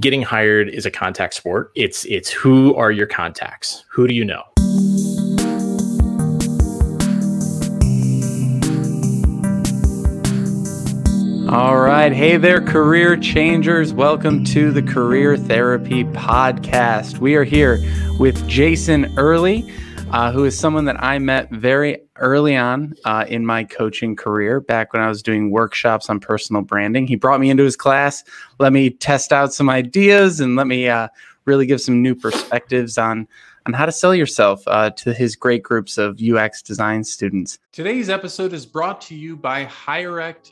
getting hired is a contact sport. It's it's who are your contacts? Who do you know? All right. Hey there, career changers. Welcome to the Career Therapy Podcast. We are here with Jason Early, uh, who is someone that I met very early on uh, in my coaching career, back when I was doing workshops on personal branding. He brought me into his class, let me test out some ideas, and let me uh, really give some new perspectives on on how to sell yourself uh, to his great groups of UX design students. Today's episode is brought to you by Hirect.us,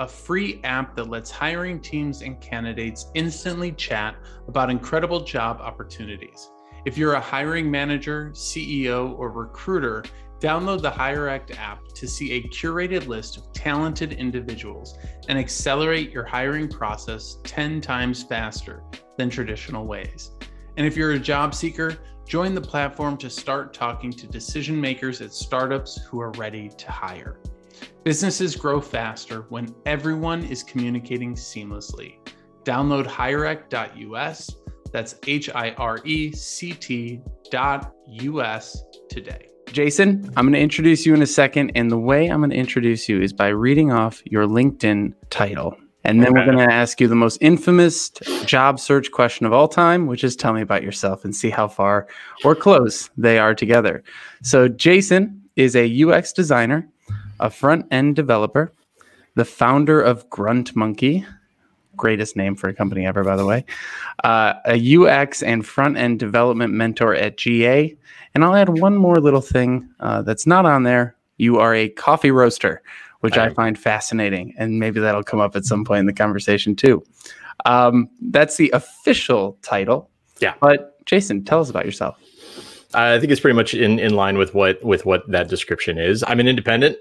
a free app that lets hiring teams and candidates instantly chat about incredible job opportunities. If you're a hiring manager, CEO, or recruiter, download the Hirect app to see a curated list of talented individuals and accelerate your hiring process 10 times faster than traditional ways. And if you're a job seeker, join the platform to start talking to decision makers at startups who are ready to hire. Businesses grow faster when everyone is communicating seamlessly. Download hirect.us, that's H I R E C T dot US today. Jason, I'm going to introduce you in a second. And the way I'm going to introduce you is by reading off your LinkedIn title. And then okay. we're going to ask you the most infamous job search question of all time, which is tell me about yourself and see how far or close they are together. So, Jason is a UX designer, a front end developer, the founder of Grunt Monkey, greatest name for a company ever, by the way, uh, a UX and front end development mentor at GA. And I'll add one more little thing uh, that's not on there. You are a coffee roaster which I, I find fascinating. And maybe that'll come up at some point in the conversation too. Um, that's the official title. Yeah. But Jason, tell us about yourself. I think it's pretty much in, in line with what with what that description is. I'm an independent.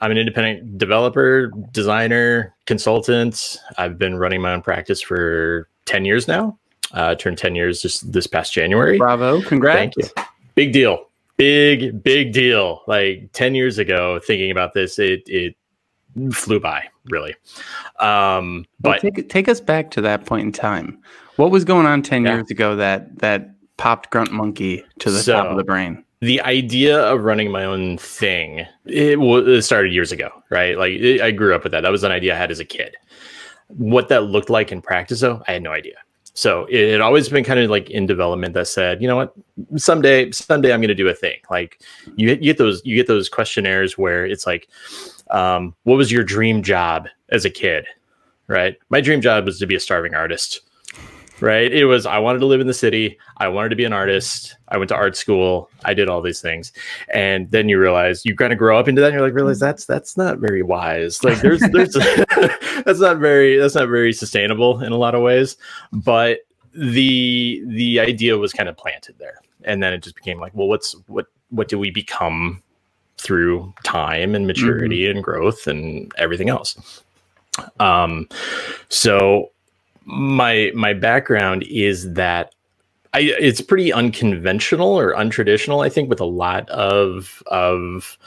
I'm an independent developer, designer, consultant. I've been running my own practice for 10 years now. Uh, turned 10 years just this past January. Bravo. Congrats. Thank you. Big deal. Big, big deal. Like 10 years ago, thinking about this, it it flew by really um but well, take, take us back to that point in time what was going on 10 yeah. years ago that that popped grunt monkey to the so, top of the brain the idea of running my own thing it, it started years ago right like it, i grew up with that that was an idea i had as a kid what that looked like in practice though i had no idea so it had always been kind of like in development that said, you know what, someday, someday I'm going to do a thing. Like you, you get those, you get those questionnaires where it's like, um, what was your dream job as a kid? Right. My dream job was to be a starving artist. Right. It was, I wanted to live in the city. I wanted to be an artist. I went to art school. I did all these things. And then you realize you kind of grow up into that. And you're like, realize that's, that's not very wise. Like there's, there's, that's not very, that's not very sustainable in a lot of ways. But the, the idea was kind of planted there. And then it just became like, well, what's, what, what do we become through time and maturity mm-hmm. and growth and everything else. Um, so my my background is that I it's pretty unconventional or untraditional, I think, with a lot of of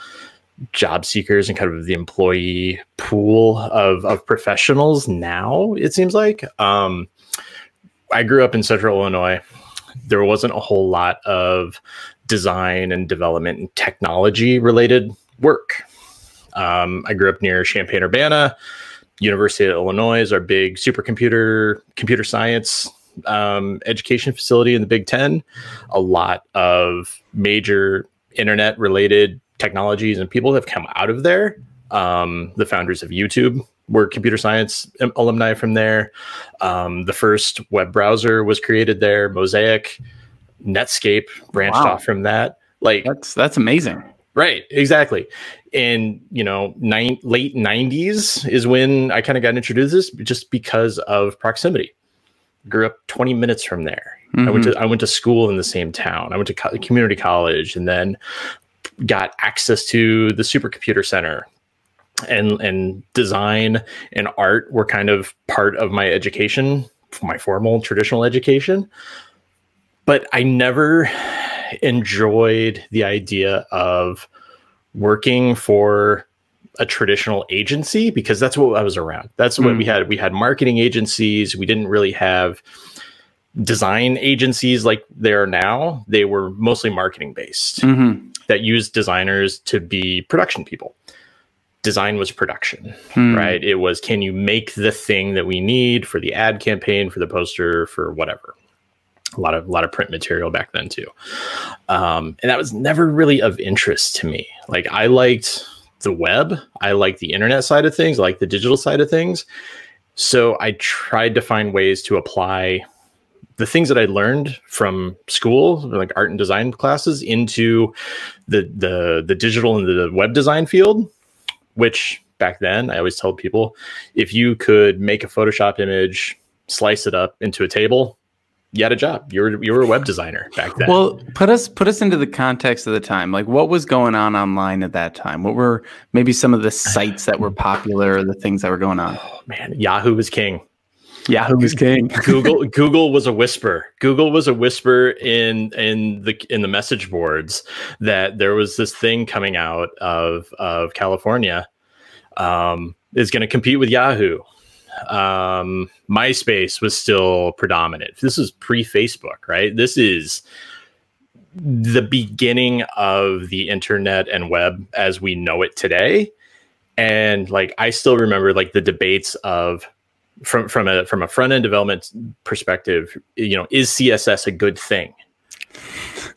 job seekers and kind of the employee pool of of professionals now. It seems like um, I grew up in Central Illinois. There wasn't a whole lot of design and development and technology related work. Um, I grew up near Champaign Urbana. University of Illinois is our big supercomputer computer science um, education facility in the Big Ten. A lot of major internet related technologies and people have come out of there. Um, the founders of YouTube were computer science alumni from there. Um, the first web browser was created there, Mosaic. Netscape branched wow. off from that. Like that's that's amazing. Right, exactly. And you know, nine, late '90s is when I kind of got introduced to this, just because of proximity. Grew up 20 minutes from there. Mm-hmm. I went to mm-hmm. I went to school in the same town. I went to co- community college, and then got access to the supercomputer center. And and design and art were kind of part of my education, my formal traditional education but I never enjoyed the idea of working for a traditional agency because that's what I was around. That's what Mm. we had. We had marketing agencies. We didn't really have design agencies like they are now. They were mostly marketing based Mm-hmm. that used designers to be production people. Design was production, Hmm. right? It was can you make the thing that we need for the ad campaign, for the poster, for whatever. A lot of a lot of print material back then too, um, and that was never really of interest to me. Like I liked the web, I liked the internet side of things, I liked the digital side of things. So I tried to find ways to apply the things that I learned from school, like art and design classes, into the the the digital and the web design field. Which back then I always told people, if you could make a Photoshop image, slice it up into a table, you had a job. You were you were a web designer back then. Well, put us put us into the context of the time. Like, what was going on online at that time? What were maybe some of the sites that were popular, or the things that were going on? oh, man, Yahoo was king. Yahoo was king. Google Google was a whisper. Google was a whisper in in the in the message boards that there was this thing coming out of of California um, is going to compete with Yahoo. Um, MySpace was still predominant. This is pre Facebook, right? This is the beginning of the internet and web as we know it today. And like I still remember like the debates of from from a from a front end development perspective, you know, is CSS a good thing?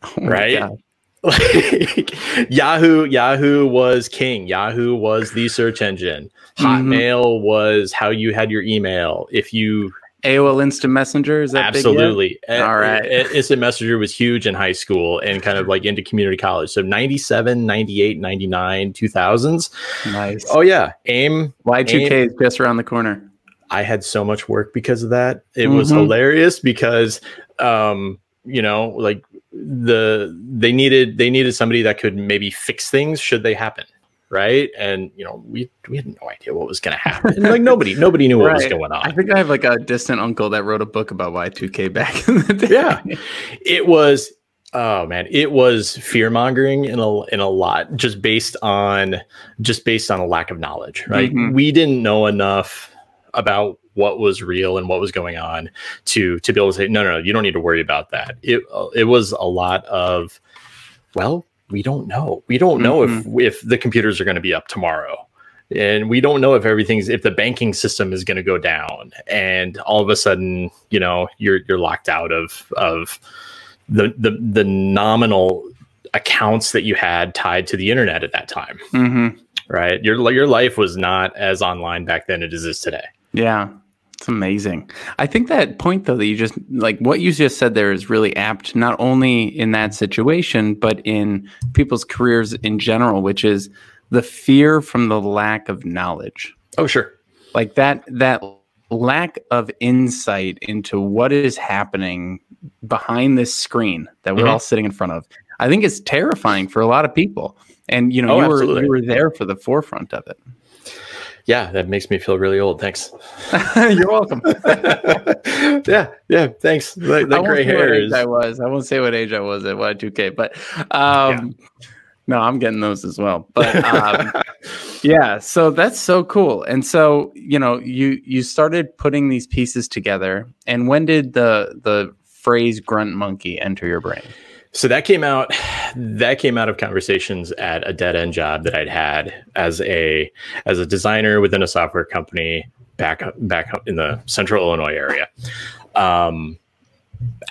Oh Right? God. Like Yahoo, Yahoo was king. Yahoo was the search engine. Mhm. Hotmail was how you had your email. If you AOL Instant Messenger is that absolutely, A- All right. A- Instant Messenger was huge in high school and kind of like into community college. So 97, 98, 99, 2000s. Nice. Oh yeah, AIM Y2K is just around the corner. I had so much work because of that. It was Mhm. hilarious because um, you know, like the they needed they needed somebody that could maybe fix things should they happen. Right. And you know, we we had no idea what was gonna happen. like nobody, nobody knew what was going on. I think I have like a distant uncle that wrote a book about Y2K back in the day. Yeah. It was oh man, it was fear mongering in a in a lot, just based on just based on a lack of knowledge. Right. Mhm. We didn't know enough about what was real and what was going on to to be able to say no no no you don't need to worry about that. It it was a lot of well we don't know. We don't know if if the computers are going to be up tomorrow. And we don't know if everything's if the banking system is going to go down. And all of a sudden you know you're you're locked out of of the the the nominal accounts that you had tied to the internet at that time. Mhm. right? Your your life was not as online back then as it is today. Yeah. It's amazing. I think that point though that you just like what you just said there is really apt not only in that situation but in people's careers in general, which is the fear from the lack of knowledge. oh sure Like that that lack of insight into what is happening behind this screen that we're Mhm. all sitting in front of. I think it's terrifying for a lot of people. And you know, Oh, you were absolutely. you were there for the forefront of it. Yeah, that makes me feel really old. Thanks. You're welcome. yeah, yeah. Thanks. That, I that gray hair is. I was. I won't say what age I was at Y2K, but um, no, I'm getting those as well. But um, yeah, so that's so cool. And so you know, you you started putting these pieces together. And when did the the phrase "grunt monkey" enter your brain? So that came out. That came out of conversations at a dead end job that I'd had as a as a designer within a software company back up back up in the Central Illinois area. Um,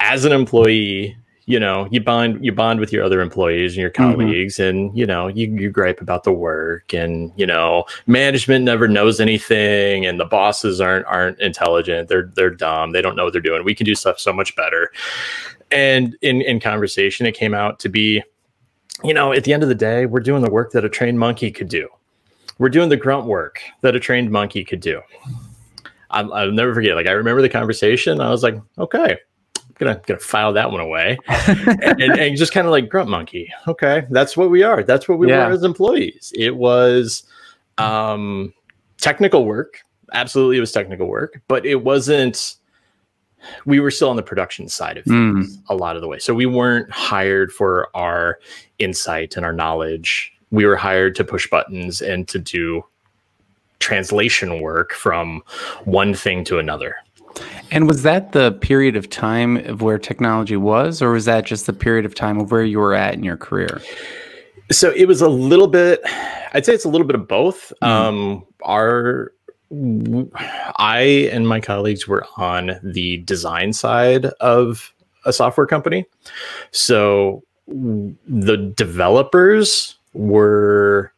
as an employee, you know, you bond you bond with your other employees and your Mhm. colleagues, and you know, you you gripe about the work, and you know, management never knows anything, and the bosses aren't aren't intelligent. They're they're dumb. They don't know what they're doing. We can do stuff so much better. And in in conversation, it came out to be, you know, at the end of the day, we're doing the work that a trained monkey could do. We're doing the grunt work that a trained monkey could do. I'll, I'll never forget. Like I remember the conversation. I was like, okay, I'm gonna gonna file that one away, and, and, and just kind of like grunt monkey. Okay, that's what we are. That's what we Yeah. were as employees. It was um, technical work. Absolutely, it was technical work, but it wasn't. We were still on the production side of things a lot of the way. So we weren't hired for our insight and our knowledge we were hired to push buttons and to do translation work from one thing to another. And was that the period of time of where technology was, or was that just the period of time of where you were at in your career? So it was a little bit. I'd say it's a little bit of both. Mm. Um, our I and my colleagues were on the design side of a software company, so the developers were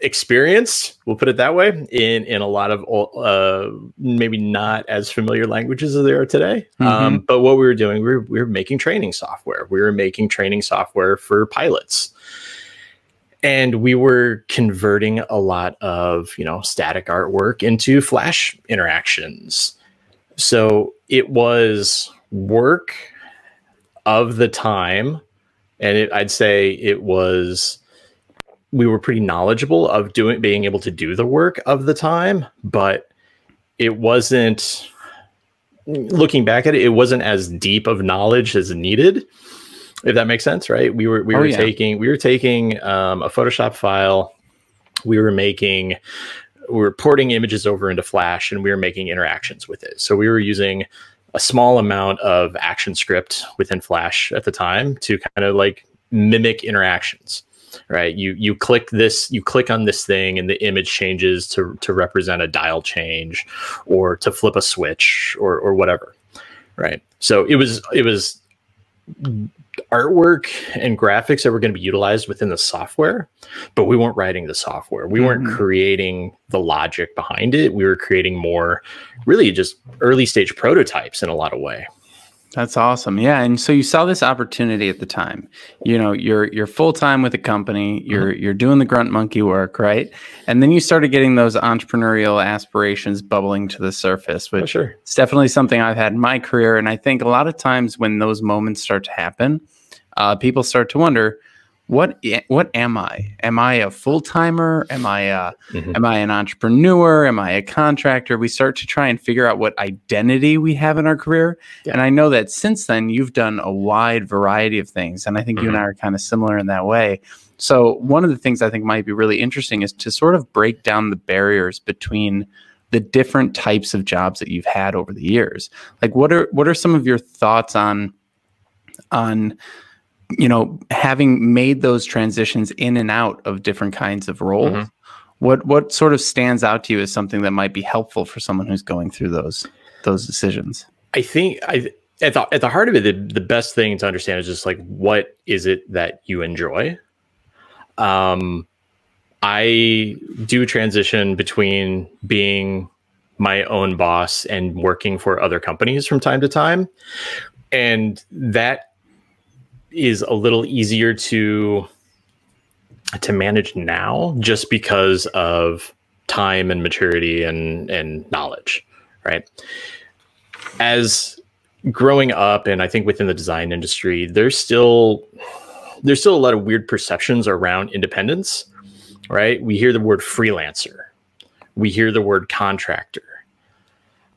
experienced we'll put it that way in in a lot of uh, maybe not as familiar languages as they are today. Mm-hmm. um, but what we were doing we were, we were making training software. We were making training software for pilots and we were converting a lot of you know static artwork into flash interactions so it was work of the time and it, i'd say it was we were pretty knowledgeable of doing being able to do the work of the time, but it wasn't looking back at it, it wasn't as deep of knowledge as needed. If that makes sense, right? We were we oh, were yeah. taking we were taking um, a Photoshop file, we were making we were porting images over into Flash, and we were making interactions with it. So we were using a small amount of action script within Flash at the time to kind of like mimic interactions right? You you click this, you click on this thing, and the image changes to to represent a dial change, or to flip a switch, or or whatever, right? So it was it was artwork and graphics that were going to be utilized within the software, but we weren't writing the software. We mm-hmm. weren't creating the logic behind it. We were creating more, really, just early stage prototypes in a lot of way. That's awesome. Yeah, and so you saw this opportunity at the time. You know, you're you're full time with a company. You're mm-hmm. you're doing the grunt monkey work, right? And then you started getting those entrepreneurial aspirations bubbling to the surface, which oh, sure. it's definitely something I've had in my career. And I think a lot of times when those moments start to happen, uh, people start to wonder, what what am I? Am I a full timer? Am I a, mm-hmm. am I an entrepreneur? Am I a contractor? We start to try and figure out what identity we have in our career. Yeah. And I know that since then you've done a wide variety of things, and I think mm-hmm. you and I mm-hmm. are kind of similar in that way. So one of the things I think might be really interesting is to sort of break down the barriers between the different types of jobs that you've had over the years. Like what are what are some of your thoughts on on you know, having made those transitions in and out of different kinds of roles, mm-hmm. what what sort of stands out to you as something that might be helpful for someone who's going through those those decisions? I think I at the at the heart of it, the, the best thing to understand is just like what is it that you enjoy. Um, I do transition between being my own boss and working for other companies from time to time, and that is a little easier to to manage now just because of time and maturity and and knowledge right? As growing up and i think within the design industry there's still there's still a lot of weird perceptions around independence right? We hear the word freelancer. We hear the word contractor.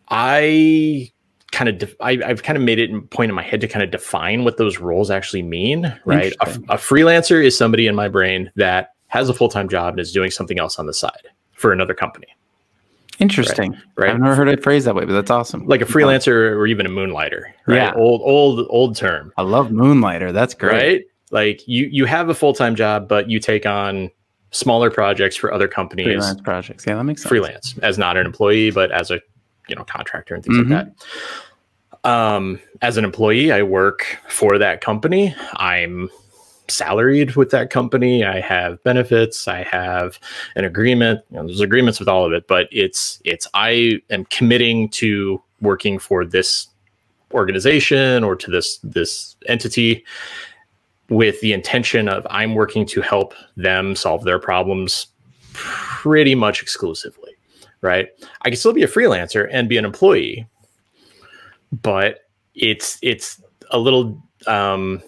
I kind of def- I, have kind of made it a point in my head to kind of define what those roles actually mean right a, a freelancer is somebody in my brain that has a full-time job and is doing something else on the side for another company Interesting. Right, right. I've never heard it phrased that way, but that's awesome. Like a freelancer or even a moonlighter. Right? Yeah. Old, old, old term. I love moonlighter. That's great. Right. Like you, you have a full time job, but you take on smaller projects for other companies. Freelance projects. Yeah, that makes sense. Freelance as not an employee, but as a you know contractor and things mm-hmm. like that. Um, as an employee, I work for that company. I'm salaried with that company. I have benefits. I have an agreement. You know, there's agreements with all of it, but it's it's I am committing to working for this organization or to this this entity with the intention of I'm working to help them solve their problems pretty much exclusively right? I can still be a freelancer and be an employee, but it's it's a little um,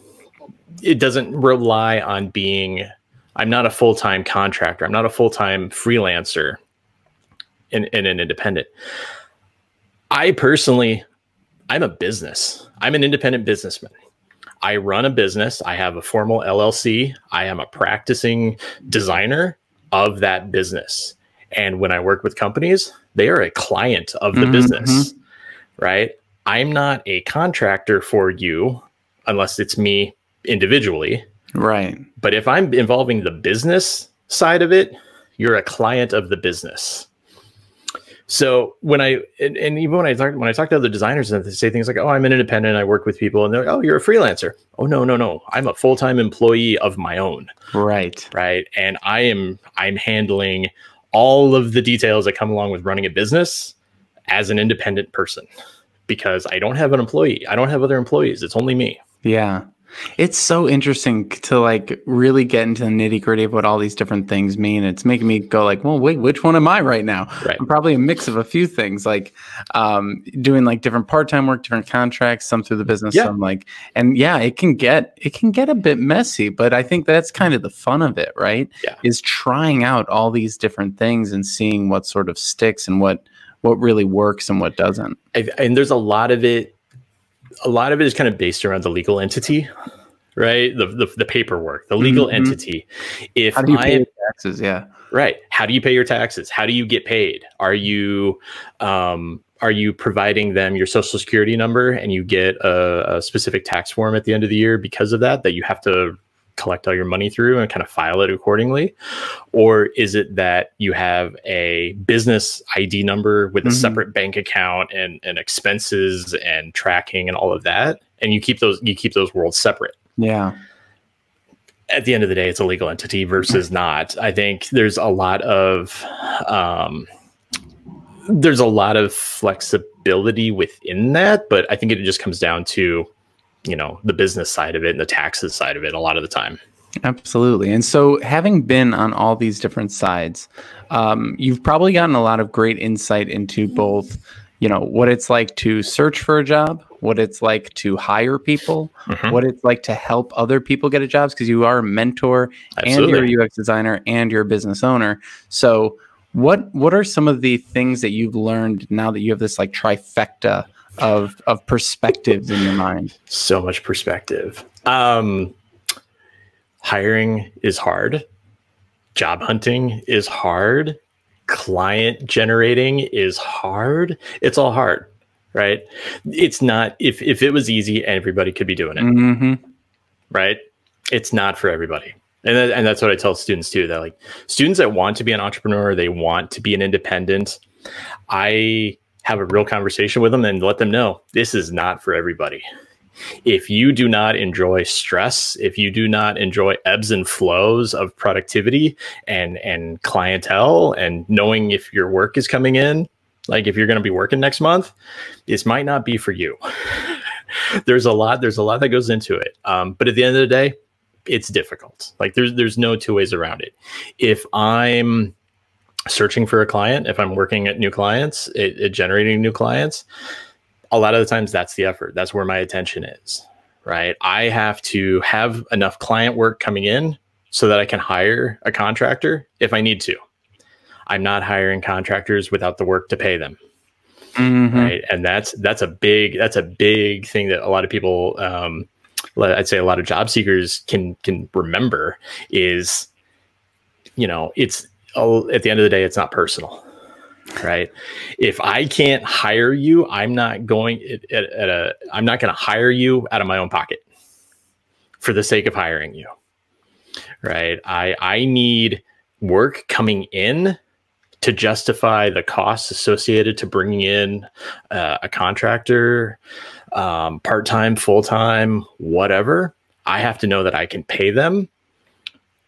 it doesn't rely on being I'm not a full-time contractor. I'm not a full-time freelancer and, and an independent. I personally, I'm a business. I'm an independent businessman. I run a business. I have a formal LLC. I am a practicing designer of that business. And when I work with companies, they are a client of the Mhm. business, right? I'm not a contractor for you unless it's me individually. Right. But if I'm involving the business side of it, you're a client of the business. So when I and, and even when I talk when I talk to other designers and they say things like, "Oh, I'm an independent. I work with people," and they're like, "Oh, you're a freelancer." Oh, no, no, no. I'm a full time employee of my own, Right. right? And I am I'm handling all of the details that come along with running a business as an independent person because I don't have an employee. I don't have other employees. It's only me. Yeah. It's so interesting to like really get into the nitty gritty of what all these different things mean. It's making me go like, well, wait, which one am I right now? Right. I'm probably a mix of a few things, like um, doing like different part-time work, different contracts, some through the business, Yeah. some like, and yeah, it can get it can get a bit messy, but I think that's kind of the fun of it, right? Yeah. Is trying out all these different things and seeing what sort of sticks and what what really works and what doesn't. And there's a lot of it a lot of it is kind of based around the legal entity right the the, the paperwork the legal Mhm. entity if How do you i pay taxes? Yeah. right how do you pay your taxes how do you get paid are you um are you providing them your social security number and you get a, a specific tax form at the end of the year because of that that you have to collect all your money through and kind of file it accordingly or is it that you have a business id number with a Mhm. separate bank account and, and expenses and tracking and all of that and you keep those you keep those worlds separate Yeah. at the end of the day, it's a legal entity versus not. I think there's a lot of um, there's a lot of flexibility within that, but I think it just comes down to you know the business side of it and the taxes side of it a lot of the time. Absolutely. And so, having been on all these different sides, um, you've probably gotten a lot of great insight into both, you know, what it's like to search for a job, what it's like to hire people, Mhm. what it's like to help other people get a jobs, because you are a mentor and Absolutely. you're a UX designer and you're a business owner. So, what what are some of the things that you've learned now that you have this like trifecta of of perspectives in your mind? so much perspective. Um, hiring is hard. Job hunting is hard. Client generating is hard. It's all hard, right? It's not if if it was easy, everybody could be doing it, mm-hmm. right? It's not for everybody. And, that, and that's what I tell students too. That like students that want to be an entrepreneur, they want to be an independent. I have a real conversation with them and let them know this is not for everybody. If you do not enjoy stress, if you do not enjoy ebbs and flows of productivity and and clientele and knowing if your work is coming in, like if you're going to be working next month, this might not be for you. there's a lot there's a lot that goes into it. Um, but at the end of the day, it's difficult. Like there's there's no two ways around it. If I'm searching for a client, if I'm working at new clients, it, it generating new clients, a lot of the times that's the effort. That's where my attention is. Right. I have to have enough client work coming in so that I can hire a contractor if I need to. I'm not hiring contractors without the work to pay them Mhm. right and that's that's a big that's a big thing that a lot of people um i'd say a lot of job seekers can can remember is you know it's at the end of the day it's not personal right if i can't hire you i'm not going at, at, at a i'm not going to hire you out of my own pocket for the sake of hiring you right i i need work coming in to justify the costs associated to bringing in uh, a contractor, um, part time, full time, whatever. I have to know that I can pay them.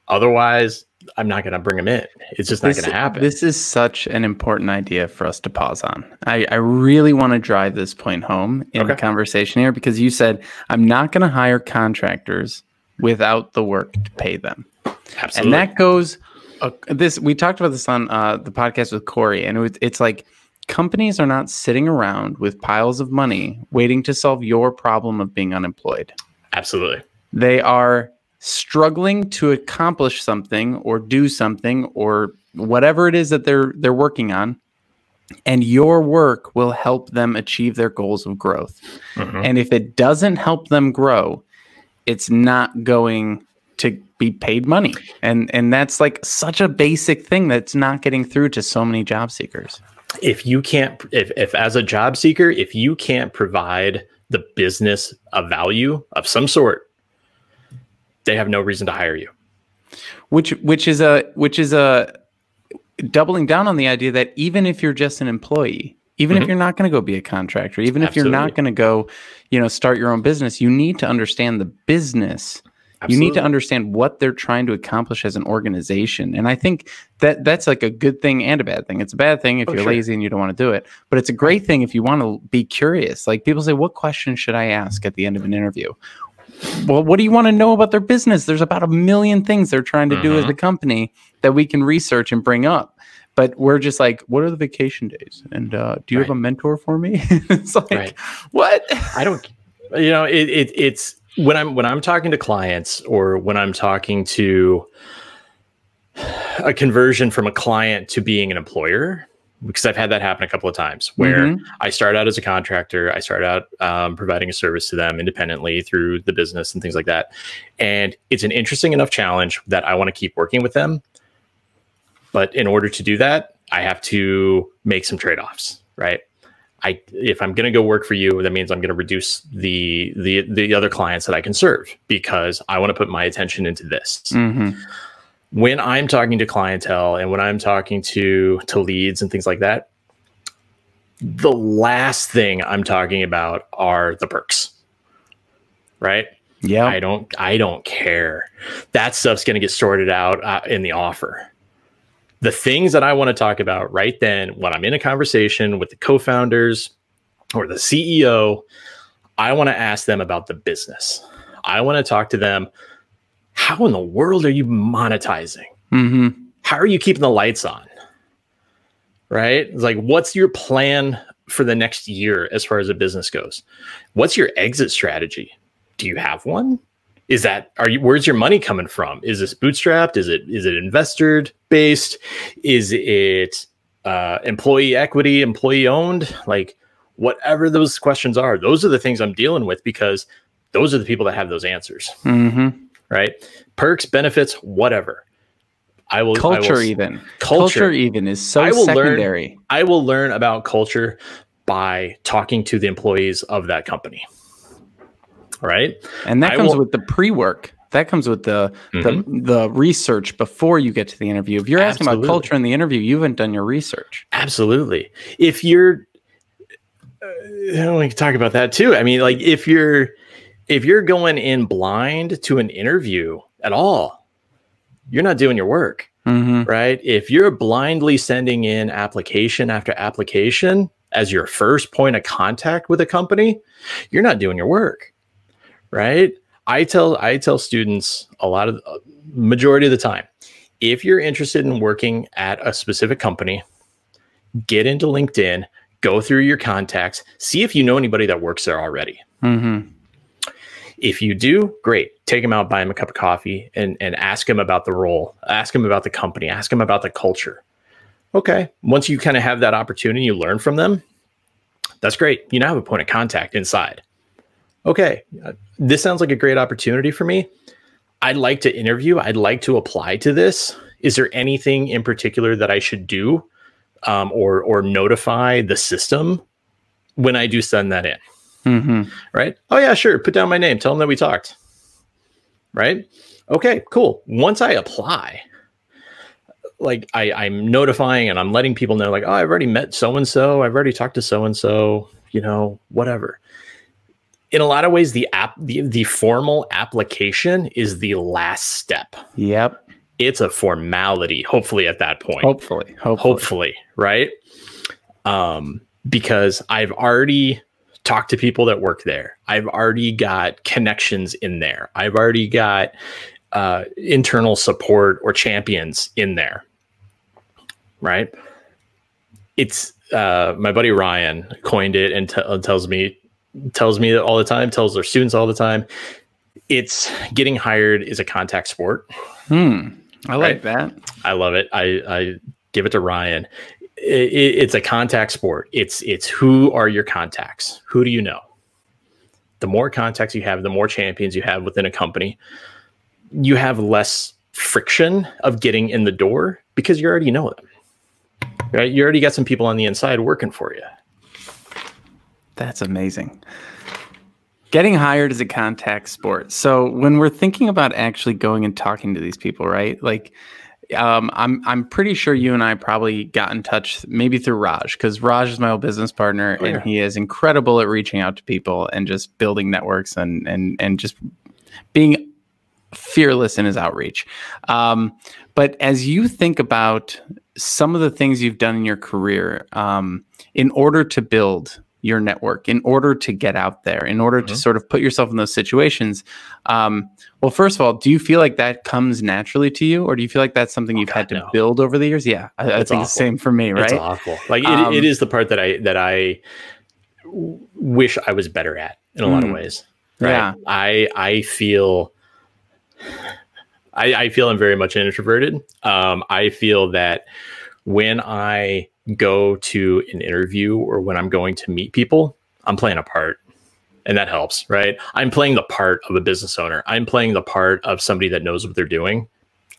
Otherwise, I'm not going to bring them in. It's just not going to happen. This is such an important idea for us to pause on. I, I really want to drive this point home in the conversation here because you said, I'm not going to hire contractors without the work to pay them. Absolutely. And that goes, uh, this, we talked about this on uh, the podcast with Corey, and it was, it's like companies are not sitting around with piles of money waiting to solve your problem of being unemployed Absolutely. they are struggling to accomplish something or do something or whatever it is that they're they're working on and your work will help them achieve their goals of growth Mhm. and if it doesn't help them grow it's not going to be paid money. And and that's like such a basic thing that's not getting through to so many job seekers. If you can't if if as a job seeker, if you can't provide the business a value of some sort, they have no reason to hire you. Which which is a which is a doubling down on the idea that even if you're just an employee, even mm-hmm. if you're not going to go be a contractor, even Absolutely. if you're not going to go, you know, start your own business, you need to understand the business. Absolutely. You need to understand what they're trying to accomplish as an organization. And I think that that's like a good thing and a bad thing. It's a bad thing if oh, you're sure. lazy and you don't want to do it, but it's a great thing if you want to be curious. Like people say, what question should I ask at the end of an interview? Well, what do you want to know about their business? There's about a million things they're trying to mm-hmm. do as a company that we can research and bring up but we're just like, what are the vacation days? And uh, do you right. have a mentor for me? it's like, right. what? I don't, you know, it, it, it's when I'm, when I'm talking to clients or when I'm talking to a conversion from a client to being an employer, because I've had that happen a couple of times where mm-hmm. I start out as a contractor, I start out um, providing a service to them independently through the business and things like that. And it's an interesting enough challenge that I want to keep working with them but in order to do that, I have to make some trade offs, right? I if I'm going to go work for you, that means I'm going to reduce the the the other clients that I can serve because I want to put my attention into this. Mm-hmm. When I'm talking to clientele and when I'm talking to to leads and things like that, the last thing I'm talking about are the perks. Right? Yeah. I don't I don't care. That stuff's going to get sorted out uh, in the offer the things that I want to talk about right then when I'm in a conversation with the co-founders or the CEO, I want to ask them about the business. I want to talk to them. How in the world are you monetizing? Mm-hmm. How are you keeping the lights on? Right? It's like, what's your plan for the next year as far as a business goes? What's your exit strategy? Do you have one? is that are you where's your money coming from is this bootstrapped is it is it investor based is it uh, employee equity employee owned like whatever those questions are those are the things i'm dealing with because those are the people that have those answers mm-hmm. Right perks benefits whatever i will culture I will, even culture, culture, even is so I will secondary learn, i will learn about culture by talking to the employees of that company right? And that I comes will, with the pre-work. That comes with the, mm-hmm. the the research before you get to the interview. If you're asking about culture in the interview, you haven't done your research. Absolutely. If you're, uh, we can talk about that too. I mean, like if you're if you're going in blind to an interview at all, you're not doing your work. Mm-hmm. Right. If you're blindly sending in application after application as your first point of contact with a company, you're not doing your work right? I tell I tell students a lot of majority of the time, if you're interested in working at a specific company, get into LinkedIn, go through your contacts, see if you know anybody that works there already. Mm-hmm. If you do, great. Take them out, buy them a cup of coffee, and and ask them about the role, ask them about the company, ask them about the culture. Okay, once you kind of have that opportunity, you learn from them. That's great. You now have a point of contact inside okay, this sounds like a great opportunity for me. I'd like to interview. I'd like to apply to this. Is there anything in particular that I should do um, or or notify the system when I do send that in? Mm-hmm. Right? Oh yeah, sure. Put down my name. Tell them that we talked. Right? Okay, cool. Once I apply, like I, I'm notifying and I'm letting people know, like, oh, I've already met so and so. I've already talked to so and so. You know, whatever in a lot of ways, the app, the, the formal application is the last step. Yep. It's a formality, hopefully, at that point. Hopefully. Hopefully, hopefully right? Um, because I've already talked to people that work there. I've already got connections in there. I've already got uh, internal support or champions in there. Right. It's uh, my buddy Ryan coined it and t- tells me tells me all the time, tells their students all the time. It's getting hired is a contact sport. Hmm. I like that. I love it. I, I give it to Ryan. It, it, it's a contact sport. It's it's who are your contacts? Who do you know? the more contacts you have, the more champions you have within a company, you have less friction of getting in the door because you already know them. Right? You already got some people on the inside working for you. That's amazing. Getting hired is a contact sport. So when we're thinking about actually going and talking to these people, right? Like um, I'm I'm pretty sure you and I probably got in touch maybe through Raj because Raj is my old business partner Oh, and he is incredible at reaching out to people and just building networks and and and just being fearless in his outreach. Um, but as you think about some of the things you've done in your career, um, in order to build your network, in order to get out there, in order to Mhm. sort of put yourself in those situations, um, well, first of all, do you feel like that comes naturally to you, or do you feel like that's something Oh, you've had to no. build over the years? Yeah, I, I It's think it's the same for me, It's right? awful. Like it, Um, it is the part that I that I wish I was better at in a lot of Mm. ways. Right. Yeah. I I feel I, I feel I'm very much introverted. Um, I feel that when I go to an interview or when I'm going to meet people, I'm playing a part. And that helps, right? I'm playing the part of a business owner. I'm playing the part of somebody that knows what they're doing.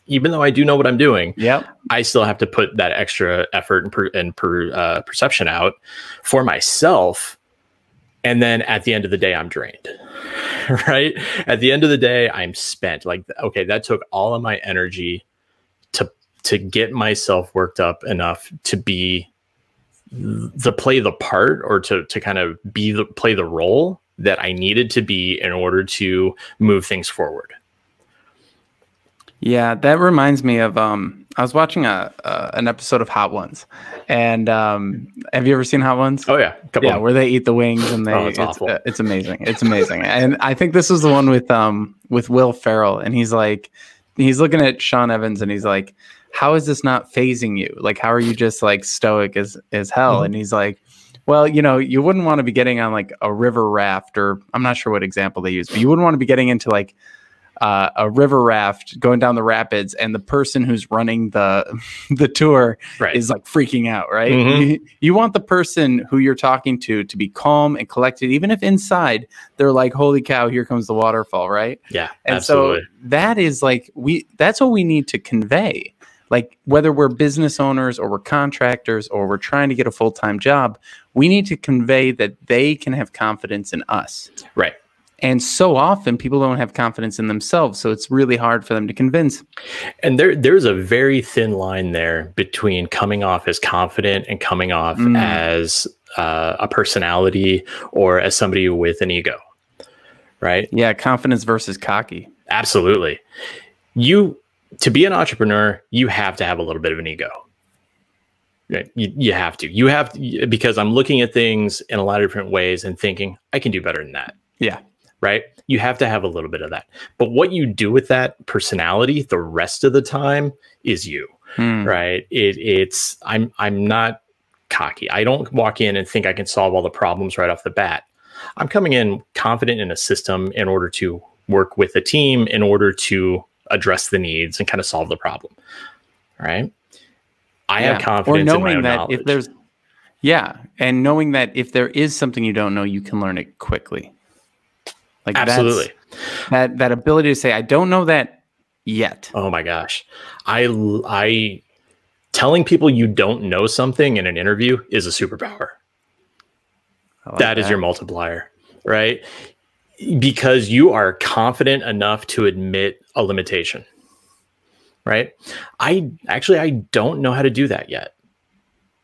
Even though I do know what I'm doing, Yep. I still have to put that extra effort and, per, and per, uh, perception out for myself. And then at the end of the day, I'm drained. right? At the end of the day, I'm spent. Like, okay, that took all of my energy to get myself worked up enough to be the play the part or to to kind of be the play the role that I needed to be in order to move things forward. Yeah, that reminds me of um I was watching a uh, an episode of Hot Ones. And um have you ever seen Hot Ones? Oh yeah, couple yeah, where they eat the wings and they Oh, it's it's, awful. uh, it's amazing. It's amazing. and I think this was the one with um with Will Ferrell and he's like he's looking at Sean Evans and he's like how is this not fazing you? Like how are you just like stoic as as hell? Mhm. And he's like well, you know, you wouldn't want to be getting on like a river raft or I'm not sure what example they use, but you wouldn't want to be getting into like uh, a river raft going down the rapids and the person who's running the the tour right. is like freaking out, right? Mhm. You, you want the person who you're talking to to be calm and collected, even if inside they're like, "Holy cow, here comes the waterfall!" Right? yeah, And absolutely. so that is like we that's what we need to convey. Like whether we're business owners or we're contractors or we're trying to get a full time job, we need to convey that they can have confidence in us. right. And so often people don't have confidence in themselves, so it's really hard for them to convince. And there there's a very thin line there between coming off as confident and coming off Mm. as uh, a personality or as somebody with an ego. Right? Yeah, confidence versus cocky. Absolutely. You to be an entrepreneur, you have to have a little bit of an ego. Right? You, you have to. You have to, because I'm looking at things in a lot of different ways and thinking I can do better than that. Yeah. Right? You have to have a little bit of that. But what you do with that personality the rest of the time is you Hmm. right it, it's i'm i'm not cocky i don't walk in and think i can solve all the problems right off the bat i'm coming in confident in a system in order to work with a team in order to address the needs and kind of solve the problem right? I have Yeah. confidence or knowing that knowledge. if there's yeah and knowing that if there is something you don't know you can learn it quickly. Like absolutely. that that ability to say i don't know that yet. Oh my gosh. I i telling people you don't know something in an interview is a superpower. Like that is your multiplier, right? Because you are confident enough to admit a limitation, right? I actually I don't know how to do that yet,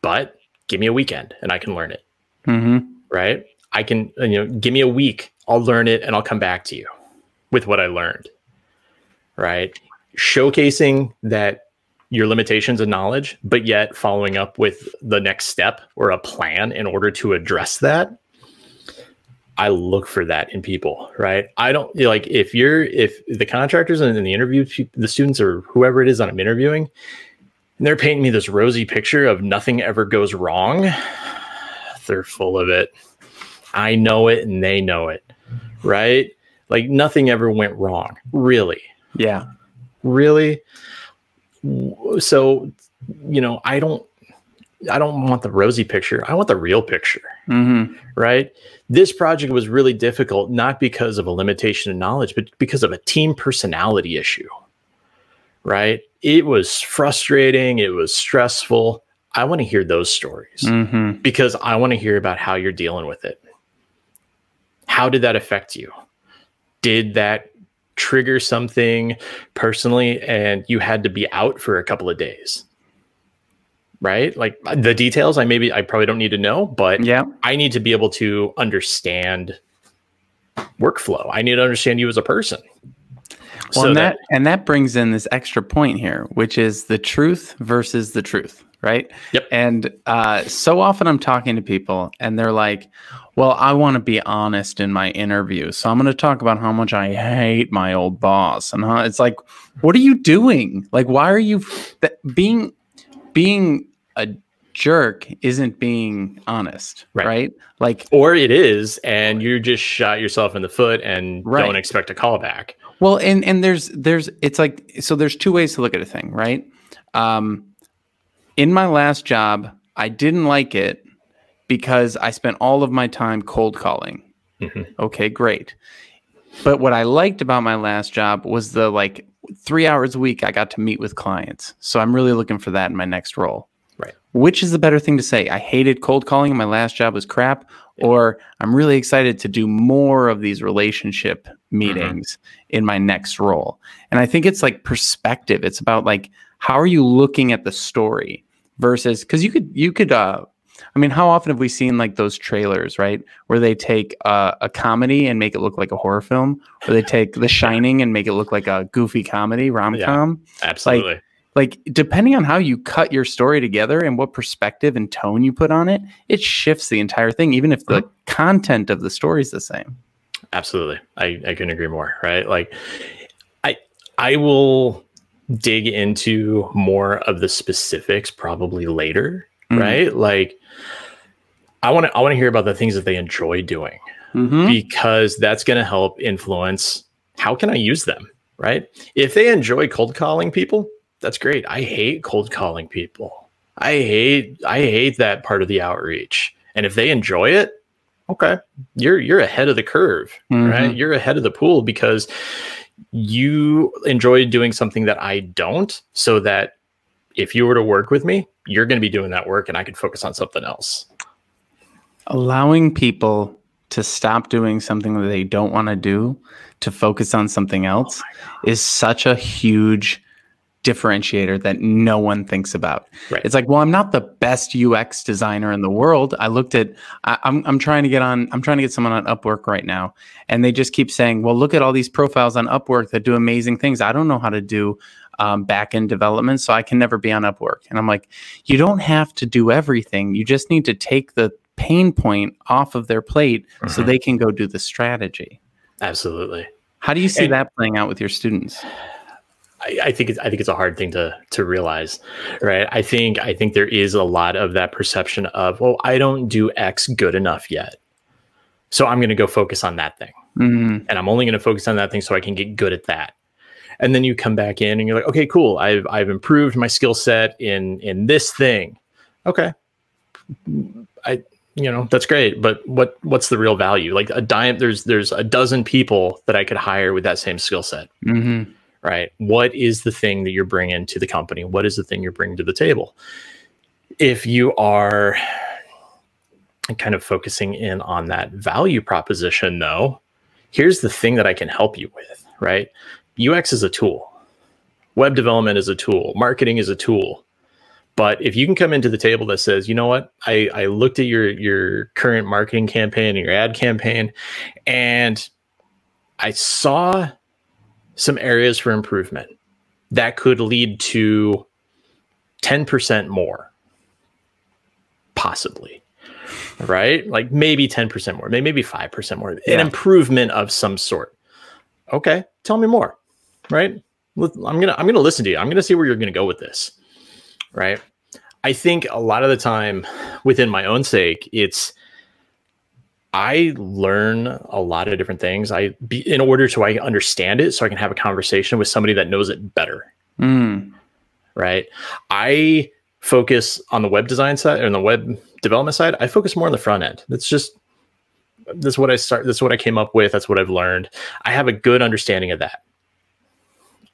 but give me a weekend and I can learn it, Mhm. right? I can you know give me a week, I'll learn it and I'll come back to you with what I learned, right? Showcasing that your limitations of knowledge, but yet following up with the next step or a plan in order to address that. I look for that in people, right? I don't like if you're if the contractors and the interview the students or whoever it is that I'm interviewing, and they're painting me this rosy picture of nothing ever goes wrong. They're full of it. I know it and they know it, right? Like nothing ever went wrong, really yeah really so you know i don't I don't want the rosy picture. I want the real picture. Mm-hmm. Right. This project was really difficult, not because of a limitation of knowledge, but because of a team personality issue. Right. It was frustrating. It was stressful. I want to hear those stories Mm-hmm. because I want to hear about how you're dealing with it. How did that affect you? Did that trigger something personally and you had to be out for a couple of days? Right? Like the details, I maybe I probably don't need to know, but Yeah. I need to be able to understand workflow. I need to understand you as a person. Well, and that, and that brings in this extra point here, which is the truth versus the truth, right? Yep. And uh, so often I'm talking to people, and they're like, "Well, I want to be honest in my interview, so I'm going to talk about how much I hate my old boss." And how, it's like, what are you doing? Like, why are you that being being a jerk? Isn't being honest, Right. right? Like, or it is, and you just shot yourself in the foot and Right. don't expect a callback. Well, and and there's there's it's like so there's two ways to look at a thing, right? Um, in my last job, I didn't like it because I spent all of my time cold calling. Mhm. Okay, great. But what I liked about my last job was the like three hours a week I got to meet with clients. So I'm really looking for that in my next role. Which is the better thing to say? I hated cold calling and my last job was crap, or I'm really excited to do more of these relationship meetings in my next role. And I think it's like perspective. It's about like how are you looking at the story versus because you could you could uh I mean, how often have we seen like those trailers, right, where they take uh, a comedy and make it look like a horror film, or they take The Shining and make it look like a goofy comedy rom com? Absolutely. Like, depending on how you cut your story together and what perspective and tone you put on it, it shifts the entire thing, even if the content of the story is the same. Absolutely. I, I couldn't agree more. Right. Like I I will dig into more of the specifics probably later. Mhm. Right. Like I want to I want to hear about the things that they enjoy doing Mm-hmm. because that's going to help influence how can I use them, right? If they enjoy cold calling people, that's great. I hate cold calling people. I hate I hate that part of the outreach. And if they enjoy it, okay, you're you're ahead of the curve, right? Mhm. You're ahead of the pool because you enjoy doing something that I don't, so that if you were to work with me, you're going to be doing that work and I could focus on something else. Allowing people to stop doing something that they don't want to do to focus on something else is such a huge differentiator that no one thinks about. Right. It's like, well, I'm not the best UX designer in the world. I looked at, I, I'm, I'm trying to get on, I'm trying to get someone on Upwork right now. And they just keep saying, well, look at all these profiles on Upwork that do amazing things. I don't know how to do um, back end development, so I can never be on Upwork. And I'm like, you don't have to do everything. You just need to take the pain point off of their plate so Mhm. they can go do the strategy. Absolutely. How do you see And- that playing out with your students? I, I think it's I think it's a hard thing to to realize, right? I think I think there is a lot of that perception of, well, I don't do X good enough yet, so I'm going to go focus on that thing, Mm, and I'm only going to focus on that thing so I can get good at that. And then you come back in and you're like, okay, cool. I've I've improved my skill set in in this thing. Okay, I you know that's great, but what what's the real value? Like a dime, there's there's a dozen people that I could hire with that same skill set hmm right? What is the thing that you're bringing to the company? What is the thing you're bringing to the table? If you are kind of focusing in on that value proposition, though, here's the thing that I can help you with, right? UX is a tool, web development is a tool, marketing is a tool. But if you can come into the table that says, you know what, I, I looked at your your current marketing campaign and your ad campaign, and I saw some areas for improvement that could lead to 10% more possibly right? Like maybe 10% more maybe maybe 5% more Yeah. an improvement of some sort. Okay tell me more right? I'm gonna i'm gonna listen to you. I'm gonna see where you're gonna go with this right? I think a lot of the time within my own sake it's I learn a lot of different things. I be, in order to I understand it, so I can have a conversation with somebody that knows it better. Mm, Right? I focus on the web design side and the web development side. I focus more on the front end. That's just that's what I start. That's what I came up with. That's what I've learned. I have a good understanding of that.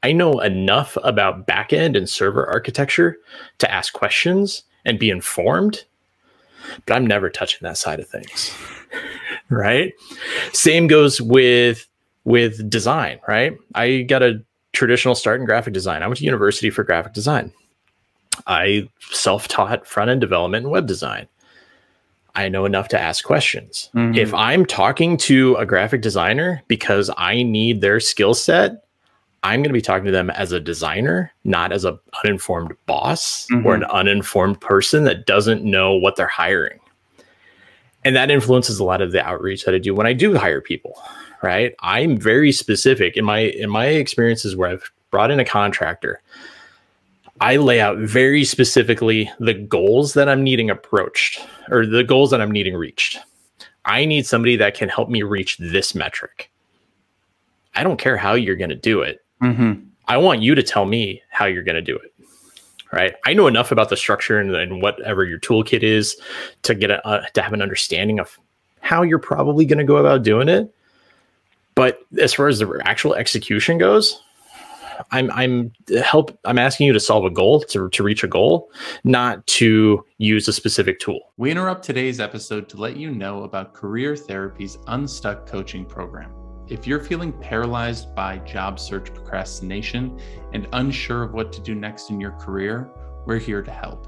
I know enough about backend and server architecture to ask questions and be informed, but I'm never touching that side of things. right? Same goes with with design, right? I got a traditional start in graphic design. I went to university for graphic design. I self-taught front-end development and web design. I know enough to ask questions. Mm-hmm. If I'm talking to a graphic designer because I need their skill set, I'm going to be talking to them as a designer, not as an uninformed boss mm-hmm. or an uninformed person that doesn't know what they're hiring. And that influences a lot of the outreach that I do when I do hire people, right? I'm very specific in my in my experiences where I've brought in a contractor. I lay out very specifically the goals that I'm needing approached or the goals that I'm needing reached. I need somebody that can help me reach this metric. I don't care how you're going to do it. Mm-hmm. I want you to tell me how you're going to do it. Right. I know enough about the structure and, and whatever your toolkit is to get a, uh, to have an understanding of how you're probably going to go about doing it. But as far as the actual execution goes, I'm I'm help I'm asking you to solve a goal to, to reach a goal, not to use a specific tool. We interrupt today's episode to let you know about Career Therapy's Unstuck coaching program. If you're feeling paralyzed by job search procrastination and unsure of what to do next in your career, we're here to help.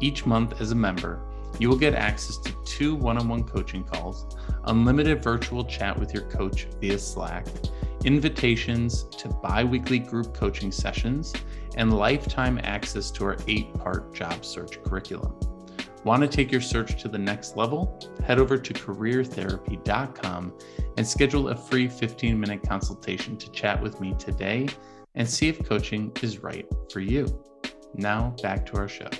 Each month, as a member, you will get access to two one on one coaching calls, unlimited virtual chat with your coach via Slack, invitations to bi weekly group coaching sessions, and lifetime access to our eight part job search curriculum. Want to take your search to the next level? Head over to careertherapy.com and schedule a free 15 minute consultation to chat with me today and see if coaching is right for you. Now, back to our show.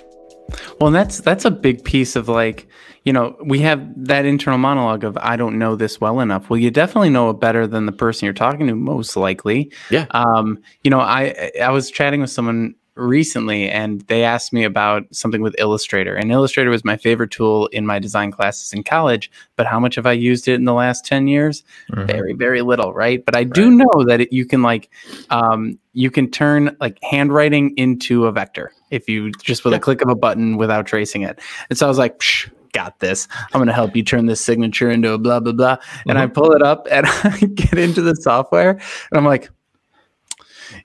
Well, that's that's a big piece of like, you know, we have that internal monologue of I don't know this well enough. Well, you definitely know it better than the person you're talking to, most likely. Yeah. Um, you know, I I was chatting with someone recently and they asked me about something with Illustrator. And Illustrator was my favorite tool in my design classes in college. But how much have I used it in the last 10 years? Mm-hmm. Very, very little, right? But I right. do know that it, you can like, um, you can turn like handwriting into a vector if you just with yeah. a click of a button without tracing it. And so I was like, Psh, got this. I'm going to help you turn this signature into a blah, blah, blah. And mm-hmm. I pull it up and I get into the software and I'm like,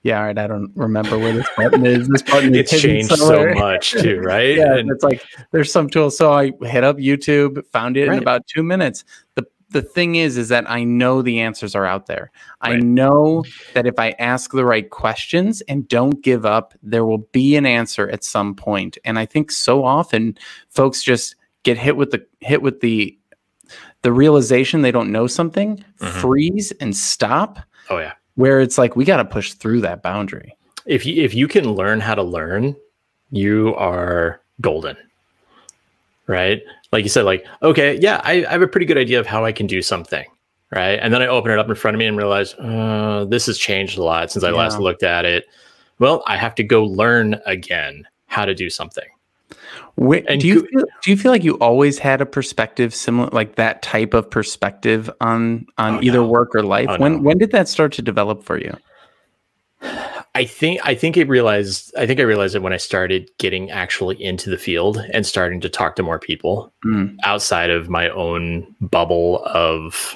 yeah, all right, I don't remember where this button is. This button it's changed somewhere. so much too, right? yeah, and it's like there's some tool. So I hit up YouTube, found it right. in about two minutes. The the thing is, is that I know the answers are out there. Right. I know that if I ask the right questions and don't give up, there will be an answer at some point. And I think so often folks just get hit with the hit with the the realization they don't know something, mm-hmm. freeze and stop. Oh yeah where it's like we got to push through that boundary. If you if you can learn how to learn, you are golden. Right? Like you said, like, okay, yeah, I, I have a pretty good idea of how I can do something. Right. And then I open it up in front of me and realize, uh, this has changed a lot since I yeah. last looked at it. Well, I have to go learn again how to do something. Wait, do you feel, do you feel like you always had a perspective similar, like that type of perspective on on oh, either no. work or life? Oh, when no. when did that start to develop for you? I think I think it realized I think I realized it when I started getting actually into the field and starting to talk to more people mm. outside of my own bubble of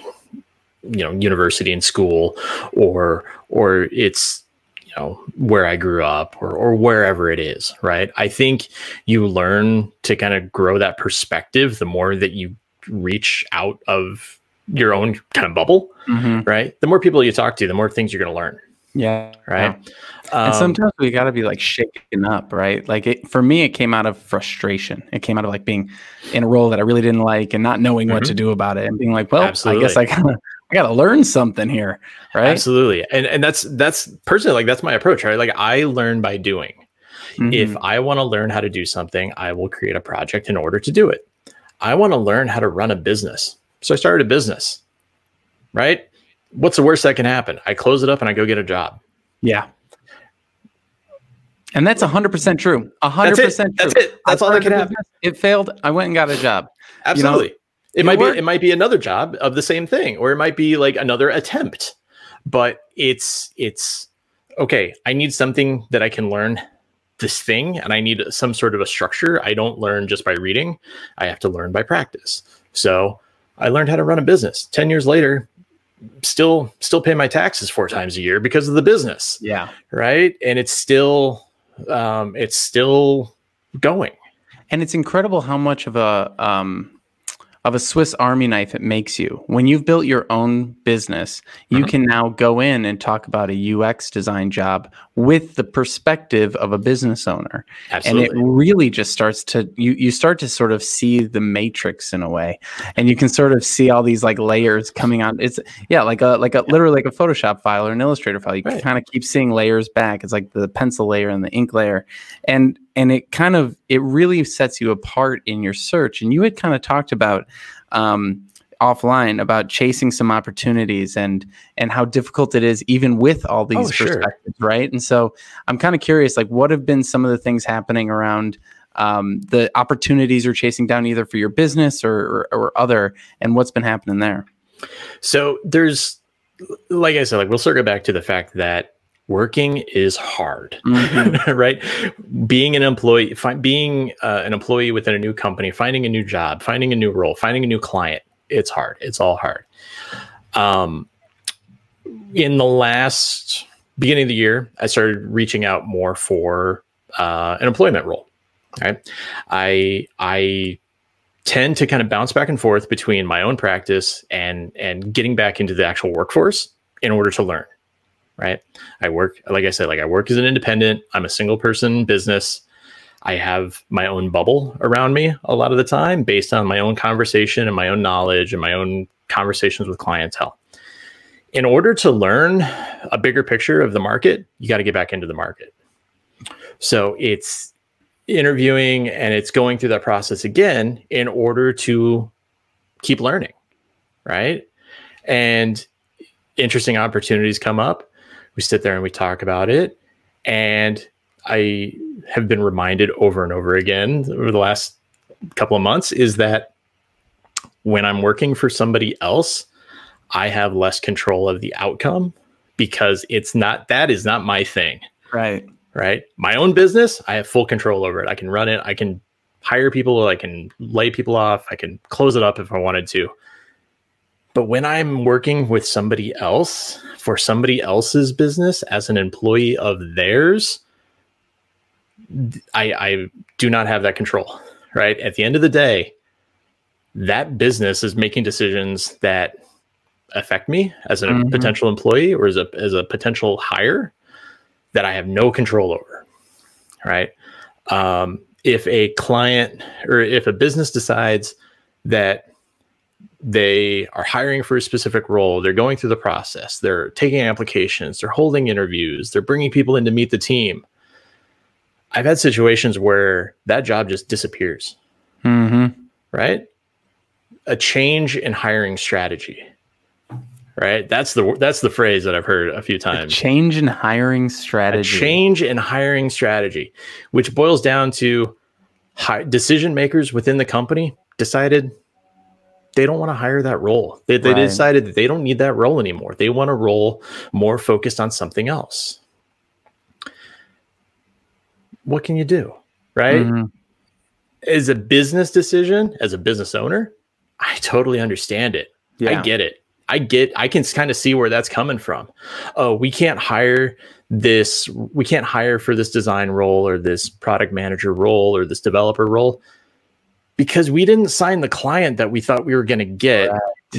you know university and school or or it's know where I grew up or or wherever it is, right? I think you learn to kind of grow that perspective the more that you reach out of your own kind of bubble, mm-hmm. right? The more people you talk to, the more things you're going to learn. Yeah. Right. Yeah. Um, and sometimes we got to be like shaken up, right? Like it, for me, it came out of frustration. It came out of like being in a role that I really didn't like and not knowing mm-hmm. what to do about it and being like, well, Absolutely. I guess I kind of I got to learn something here, right? Absolutely. And and that's that's personally like that's my approach, right? Like I learn by doing. Mm-hmm. If I want to learn how to do something, I will create a project in order to do it. I want to learn how to run a business. So I started a business. Right? What's the worst that can happen? I close it up and I go get a job. Yeah. And that's 100% true. 100% That's true. it. That's it. That's all that can happen. It failed. I went and got a job. Absolutely. It it might worked. be it might be another job of the same thing, or it might be like another attempt. But it's it's okay. I need something that I can learn this thing, and I need some sort of a structure. I don't learn just by reading. I have to learn by practice. So I learned how to run a business. Ten years later, still still pay my taxes four times a year because of the business, Yeah. right? And it's still um, it's still going. And it's incredible how much of a um, of a Swiss Army knife it makes you. When you've built your own business, you Mhm. can now go in and talk about a UX design job with the perspective of a business owner. Absolutely. And it really just starts to you you start to sort of see the matrix in a way. And you can sort of see all these like layers coming on. It's yeah, like a like a literally like a Photoshop file or an Illustrator file. You Right. kind of keep seeing layers back. It's like the pencil layer and the ink layer. And and it kind of it really sets you apart in your search. And you had kind of talked about um offline about chasing some opportunities and and how difficult it is even with all these Oh, sure. perspectives right and so i'm kind of curious like what have been some of the things happening around um, the opportunities you're chasing down either for your business or, or or other and what's been happening there So there's, like I said, like we'll circle back to the fact that working is hard, Mhm. right? Being an employee, fi- being uh, an employee within a new company, finding a new job, finding a new role, finding a new client, it's hard. It's all hard. Um, in the last beginning of the year, I started reaching out more for uh, an employment role. Right, I I tend to kind of bounce back and forth between my own practice and and getting back into the actual workforce in order to learn right? I work like i said like i work as an independent. I'm a single person business. I have my own bubble around me a lot of the time based on my own conversation and my own knowledge and my own conversations with clientele. In order to learn a bigger picture of the market you got to get back into the market. So it's interviewing and it's going through that process again in order to keep learning right? And interesting opportunities come up we sit there and we talk about it and i have been reminded over and over again over the last couple of months is that when i'm working for somebody else i have less control of the outcome because it's not that is not my thing right right? My own business, I have full control over it. I can run it. I can hire people. I can lay people off. I can close it up if I wanted to. But when I'm working with somebody else for somebody else's business as an employee of theirs, I, I do not have that control, right? At the end of the day, that business is making decisions that affect me as a Mhm. potential employee or as a, as a potential hire that I have no control over, right? Um, if a client or if a business decides that they are hiring for a specific role, they're going through the process, they're taking applications, they're holding interviews, they're bringing people in to meet the team. I've had situations where that job just disappears, hmm right? A change in hiring strategy, right? That's the that's the phrase that I've heard a few times. change in hiring a strategy change in hiring strategy, which boils down to decision makers within the company decided they don't want to hire that role. They, they Right. decided that they don't need that role anymore. They want a role more focused on something else. What can you do? Right? Mhm. As a business decision, as a business owner, I totally understand it. I get it. I get I can kind of see where that's coming from. Oh, we can't hire this we can't hire for this design role or this product manager role or this developer role because we didn't sign the client that we thought we were going to get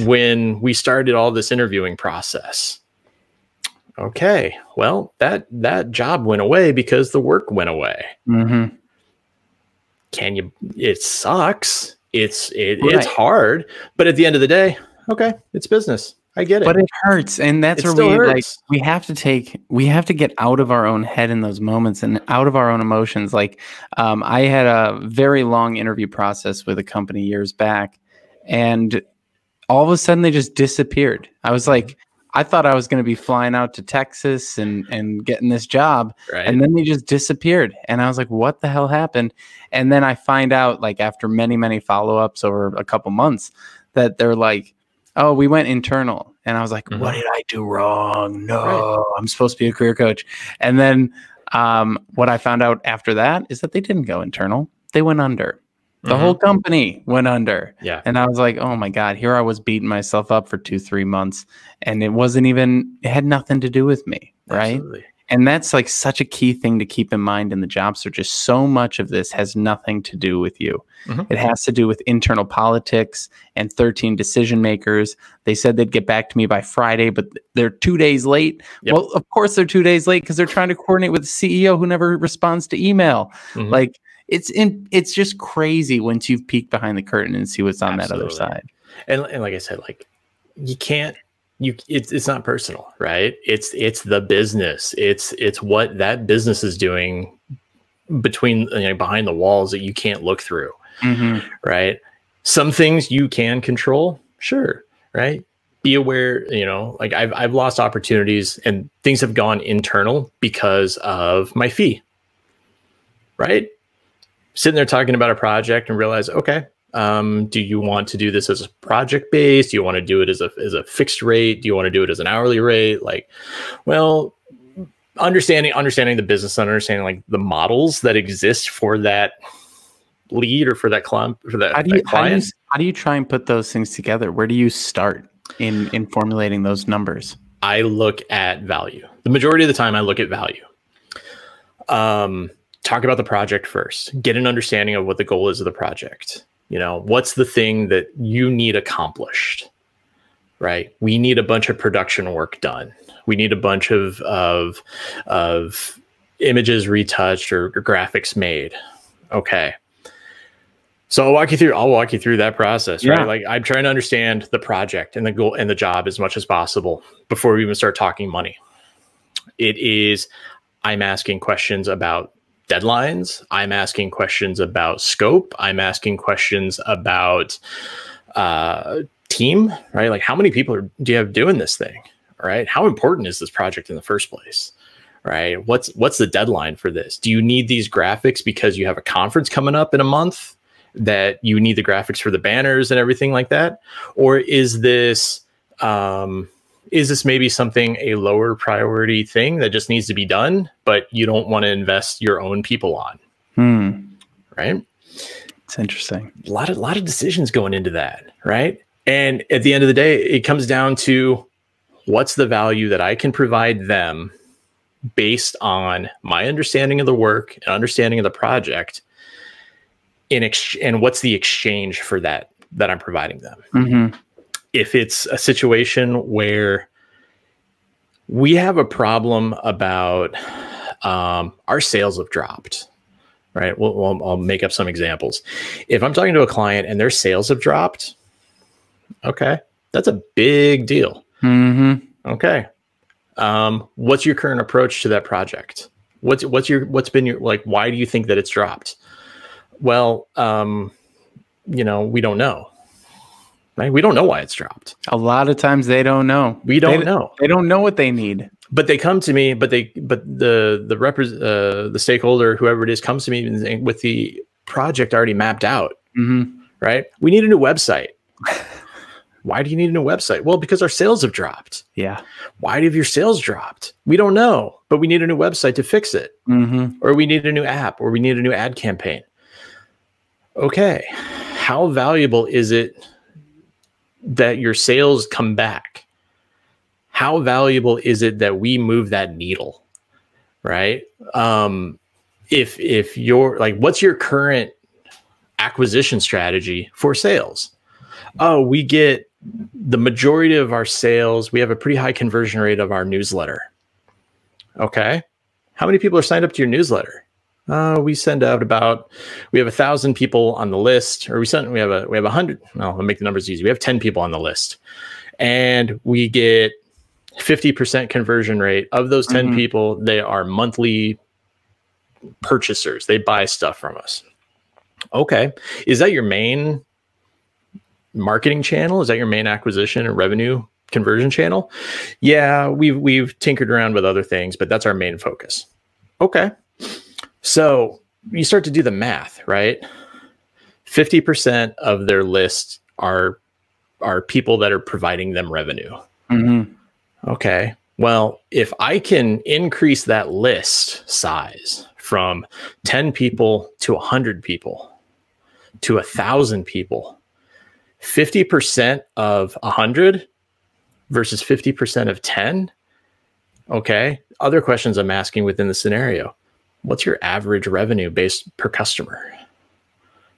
when we started all this interviewing process. Okay, well, that that job went away because the work went away. Mm-hmm. Can you it sucks. It's it, Right. it's hard, but at the end of the day, okay, it's business. I get it. but it hurts and that's It where we like we have to take we have to get out of our own head in those moments and out of our own emotions like um, i had a very long interview process with a company years back and all of a sudden they just disappeared i was like I thought I was going to be flying out to Texas and and getting this job, Right. and then they just disappeared. And I was like, "What the hell happened?" And then I find out, like after many many follow ups over a couple months, that they're like, "Oh, we went internal," and I was like, "What Mhm. did I do wrong? No, I'm supposed to be a career coach." And then um, what I found out after that is that they didn't go internal; they went under. The Mhm. whole company went under. yeah. And I was like, oh my God, here I was beating myself up for two, three months. And it wasn't even, it had nothing to do with me. Right. Absolutely. And that's like such a key thing to keep in mind in the job search is so much of this has nothing to do with you. Mhm. It has to do with internal politics and 13 decision makers. They said they'd get back to me by Friday, but they're two days late. Yep. Well, of course they're two days late because they're trying to coordinate with the CEO who never responds to email. Mhm. Like it's in it's just crazy once you've peeked behind the curtain and see what's on that other side. and, and like I said, like you can't you it's it's not personal, right? It's it's the business. It's it's what that business is doing between you know, behind the walls that you can't look through, mm-hmm. right? Some things you can control, sure, right? Be aware, you know, like I've I've lost opportunities and things have gone internal because of my fee. Right? Sitting there talking about a project and realize, okay, um, do you want to do this as a project based? Do you want to do it as a as a fixed rate? Do you want to do it as an hourly rate? Like, well, understanding understanding the business and understanding like the models that exist for that lead or for that client for that, How do you that how do you how do you try and put those things together? Where do you start in in formulating those numbers? I look at value. The majority of the time, I look at value. Um, talk about the project first. Get an understanding of what the goal is of the project. You know, what's the thing that you need accomplished? Right. We need a bunch of production work done. We need a bunch of of of images retouched or, or graphics made. Okay. So I'll walk you through. I'll walk you through that process, Yeah. right? Like I'm trying to understand the project and the goal and the job as much as possible before we even start talking money. It is. I'm asking questions about deadlines. I'm asking questions about scope. I'm asking questions about uh, team, right? Like how many people are, do you have doing this thing? Right? How important is this project in the first place? Right? What's what's the deadline for this? Do you need these graphics because you have a conference coming up in a month? that you need the graphics for the banners and everything like that or is this um is this maybe something a lower priority thing that just needs to be done but you don't want to invest your own people on? Hmm. right? It's interesting. a lot of lot of decisions going into that right? And at the end of the day it comes down to what's the value that i can provide them based on my understanding of the work and understanding of the project in ex- and what's the exchange for that that i'm providing them. Hmm if it's a situation where we have a problem about um, our sales have dropped, right? Well, well, I'll make up some examples. If I'm talking to a client and their sales have dropped, okay, that's a big deal. hmm Okay, um, what's your current approach to that project? What's what's your what's been your like? Why do you think that it's dropped? Well, um, you know, we don't know. Right? We don't know why it's dropped. A lot of times they don't know. We don't They- know. They don't know what they need. But they come to me, but they but the the repres uh, the stakeholder, whoever it is, comes to me with the project already mapped out. hmm Right? We need a new website. why do you need a new website? Well, because our sales have dropped. Yeah. Why have your sales dropped? We don't know, but we need a new website to fix it. hmm or we need a new app or we need a new ad campaign. Okay. How valuable is it that your sales come back? How valuable is it that we move that needle? Right? Um if if you're like what's your current acquisition strategy for sales? Oh, we get the majority of our sales, we have a pretty high conversion rate of our newsletter. Okay. How many people are signed up to your newsletter? Uh, we send out about we have a thousand people on the list, or we send we have a we have a hundred. No, I'll make the numbers easy. We have ten people on the list, and we get fifty percent conversion rate of those 10 Mhm. people. They are monthly purchasers. They buy stuff from us. Okay, is that your main marketing channel? Is that your main acquisition and revenue conversion channel. Yeah, we've we've tinkered around with other things, but that's our main focus. Okay. So you start to do the math, right? 50% of their list are are people that are providing them revenue. Mm-hmm. Okay. Well, if I can increase that list size from 10 people to 100 people to a 1,000 people, 50% of 100 versus 50% of 10. Okay. Other questions I'm asking within the scenario what's your average revenue based per customer?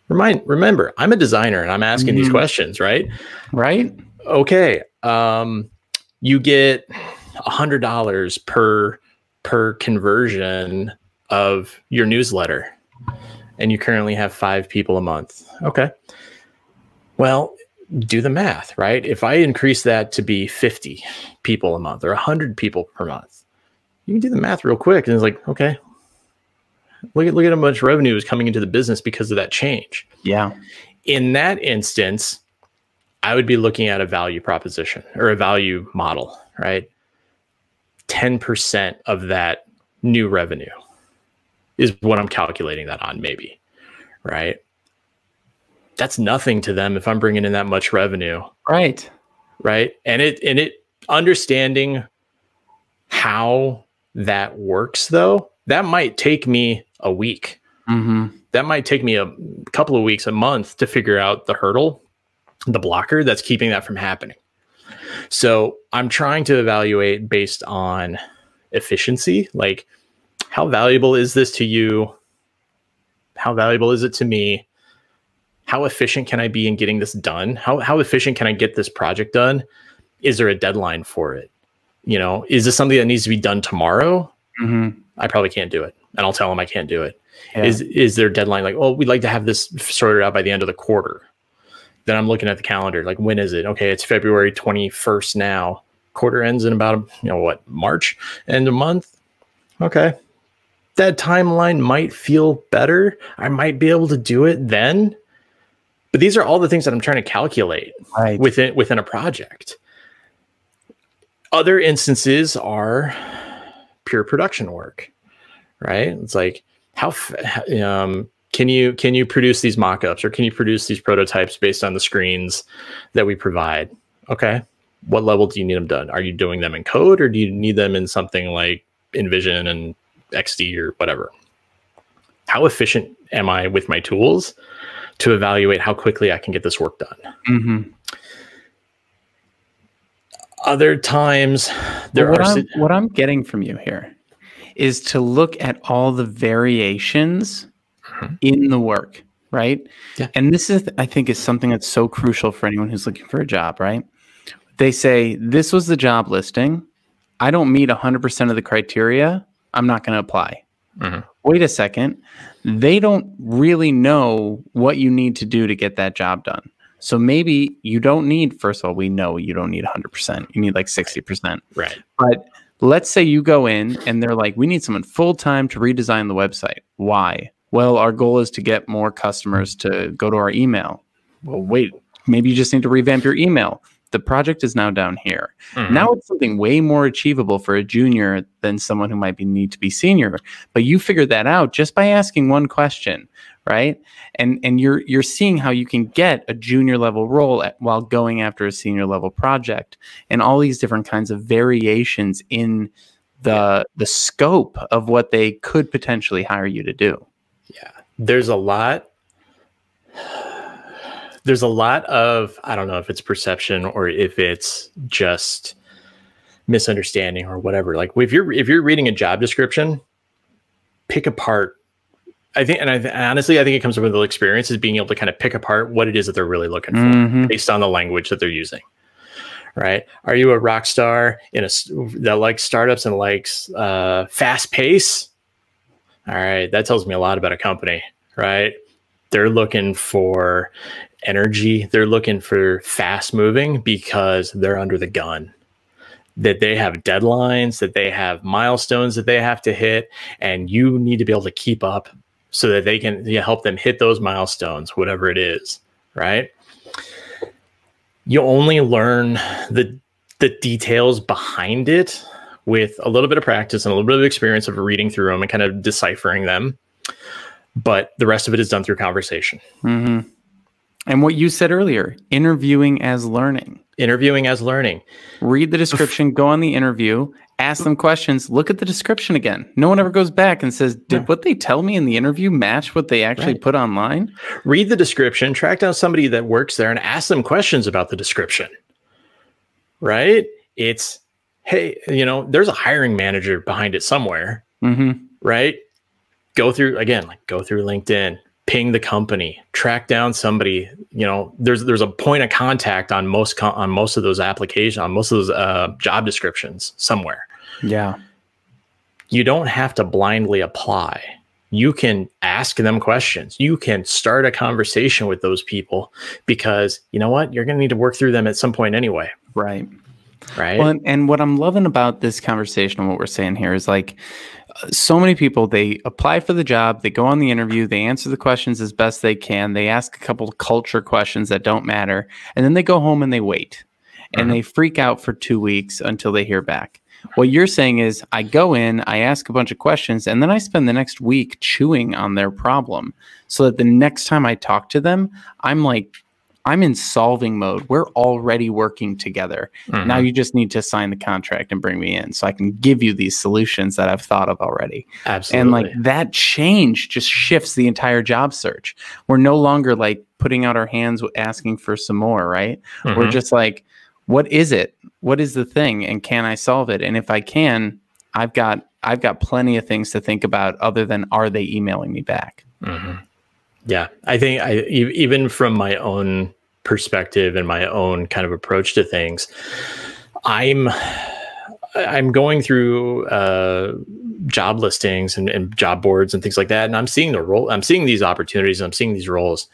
Remind, remember, I'm a designer and I'm asking mm-hmm. these questions, right? Right. Okay. Um, you get a hundred dollars per per conversion of your newsletter, and you currently have five people a month. Okay. Well, do the math, right? If I increase that to be 50 people a month or 100 people per month, you can do the math real quick. And it's like, okay, look at look at how much revenue is coming into the business because of that change. Yeah. In that instance, I would be looking at a value proposition or a value model, right? 10% of that new revenue is what I'm calculating that on, maybe, right? That's nothing to them if I'm bringing in that much revenue. Right. Right. And it, and it, understanding how that works, though, that might take me a week. Mm-hmm. That might take me a couple of weeks, a month to figure out the hurdle, the blocker that's keeping that from happening. So I'm trying to evaluate based on efficiency, like how valuable is this to you? How valuable is it to me? How efficient can I be in getting this done? How how efficient can I get this project done? Is there a deadline for it? You know, is this something that needs to be done tomorrow? Mm-hmm. I probably can't do it, and I'll tell them I can't do it. Yeah. Is is there a deadline like, oh, we'd like to have this sorted out by the end of the quarter? Then I'm looking at the calendar, like when is it? Okay, it's February 21st now. Quarter ends in about you know what March, end of month. Okay, that timeline might feel better. I might be able to do it then. But these are all the things that I'm trying to calculate right. within within a project. Other instances are pure production work, right? It's like how um, can you can you produce these mock-ups or can you produce these prototypes based on the screens that we provide? Okay, what level do you need them done? Are you doing them in code or do you need them in something like InVision and XD or whatever? How efficient am I with my tools to evaluate how quickly I can get this work done? Mm-hmm. Other times, there well, what are I'm, what I'm getting from you here is to look at all the variations mm-hmm. in the work, right? Yeah. And this is, I think, is something that's so crucial for anyone who's looking for a job, right? They say, This was the job listing. I don't meet 100% of the criteria. I'm not going to apply. Mm-hmm. Wait a second. They don't really know what you need to do to get that job done. So maybe you don't need, first of all, we know you don't need 100%. You need like 60%. Right. But let's say you go in and they're like, we need someone full time to redesign the website. Why? Well, our goal is to get more customers to go to our email. Well, wait, maybe you just need to revamp your email. The project is now down here. Mm-hmm. Now it's something way more achievable for a junior than someone who might be need to be senior. But you figured that out just by asking one question, right? And and you're you're seeing how you can get a junior level role at, while going after a senior level project, and all these different kinds of variations in the the scope of what they could potentially hire you to do. Yeah. There's a lot there's a lot of I don't know if it's perception or if it's just misunderstanding or whatever. Like if you're if you're reading a job description, pick apart. I think, and I th- honestly, I think it comes with the experience is being able to kind of pick apart what it is that they're really looking for mm-hmm. based on the language that they're using. Right? Are you a rock star in a that likes startups and likes uh, fast pace? All right, that tells me a lot about a company, right? They're looking for energy. They're looking for fast moving because they're under the gun. That they have deadlines, that they have milestones that they have to hit, and you need to be able to keep up so that they can you know, help them hit those milestones, whatever it is, right? You only learn the the details behind it with a little bit of practice and a little bit of experience of reading through them and kind of deciphering them. But the rest of it is done through conversation. Mm-hmm. And what you said earlier, interviewing as learning. Interviewing as learning. Read the description, go on the interview, ask them questions, look at the description again. No one ever goes back and says, Did what they tell me in the interview match what they actually Right. put online? Read the description, track down somebody that works there and ask them questions about the description. Right? It's, hey, you know, there's a hiring manager behind it somewhere. Mm-hmm. right? Go through again, like go through LinkedIn, ping the company, track down somebody. You know, there's there's a point of contact on most co- on most of those applications, on most of those uh, job descriptions somewhere. Yeah. You don't have to blindly apply. You can ask them questions. You can start a conversation with those people because you know what? You're going to need to work through them at some point anyway, Right. right? Well, and, and what I'm loving about this conversation and what we're saying here is like so many people they apply for the job, they go on the interview, they answer the questions as best they can, they ask a couple of culture questions that don't matter, and then they go home and they wait. And Mhm. they freak out for 2 weeks until they hear back. What you're saying is I go in, I ask a bunch of questions, and then I spend the next week chewing on their problem so that the next time I talk to them, I'm like I'm in solving mode. We're already working together. Mhm. Now you just need to sign the contract and bring me in so I can give you these solutions that I've thought of already. absolutely. And like that change just shifts the entire job search. We're no longer like putting out our hands asking for some more, right? We're Mhm. just like, what is it? What is the thing? And can I solve it? And if I can, I've got I've got plenty of things to think about other than are they emailing me back? Mhm. Yeah, I think I even from my own perspective and my own kind of approach to things, I'm I'm going through uh, job listings and, and job boards and things like that, and I'm seeing the role. I'm seeing these opportunities. I'm seeing these roles.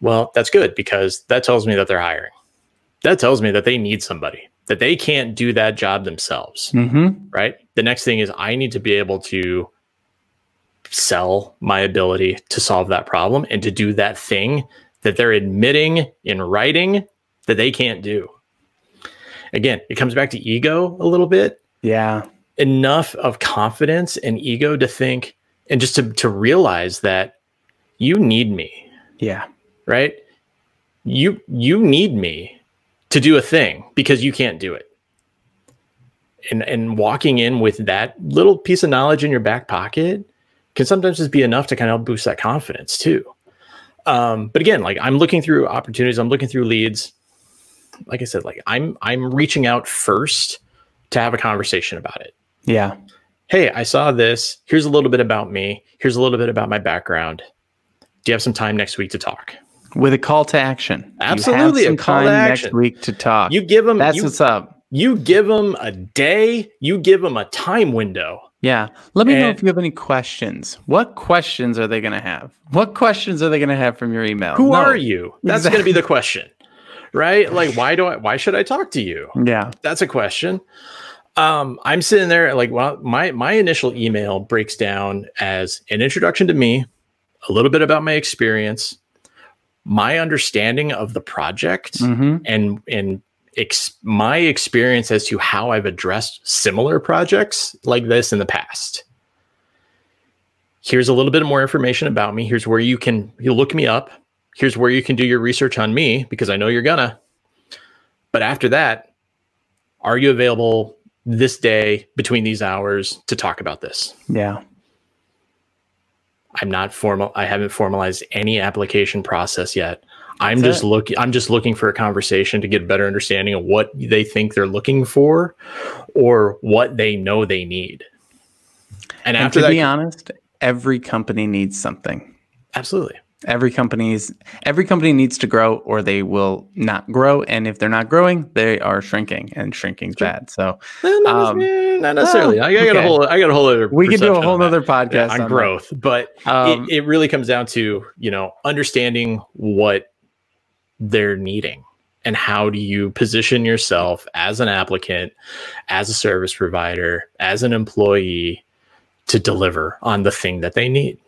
Well, that's good because that tells me that they're hiring. That tells me that they need somebody that they can't do that job themselves Mm-hmm. right? The next thing is I need to be able to sell my ability to solve that problem and to do that thing that they're admitting in writing that they can't do. Again, it comes back to ego a little bit. Yeah. Enough of confidence and ego to think and just to, to realize that you need me, Yeah. right? You you need me to do a thing because you can't do it. And and walking in with that little piece of knowledge in your back pocket can sometimes just be enough to kind of boost that confidence too. Um, but again, like I'm looking through opportunities, I'm looking through leads. Like I said, like I'm I'm reaching out first to have a conversation about it. Yeah. Hey, I saw this. Here's a little bit about me. Here's a little bit about my background. Do you have some time next week to talk? With a call to action. Absolutely, a call to action. next week to talk. You give them That's you, what's up. you give them a day, you give them a time window. Yeah. Let me know if you have any questions. What questions are they going to have? What questions are they going to have from your email? Who No. are you? That's going to be the question. Right? Like why do I why should I talk to you? Yeah. That's a question. Um, I'm sitting there like well, my my initial email breaks down as an introduction to me, a little bit about my experience, my understanding of the project, hmm and and ex- my experience as to how I've addressed similar projects like this in the past. Here's a little bit more information about me. Here's where you can you look me up. Here's where you can do your research on me because I know you're gonna. But after that, are you available this day between these hours to talk about this? Yeah. I'm not formal. I haven't formalized any application process yet. I'm just looking. I'm just looking for a conversation to get a better understanding of what they think they're looking for, or what they know they need. And, And after to that, be honest, every company needs something. absolutely, Every company's every company needs to grow or they will not grow. And if they're not growing, they are shrinking and shrinking's bad. So not, Um, eh, not necessarily. oh, I, I got a whole. I got a whole other. we could do a whole other podcast Yeah, on on growth, but. Um, it, it really comes down to you know understanding what they're needing and how do you position yourself as an applicant as a service provider as an employee to deliver on the thing that they need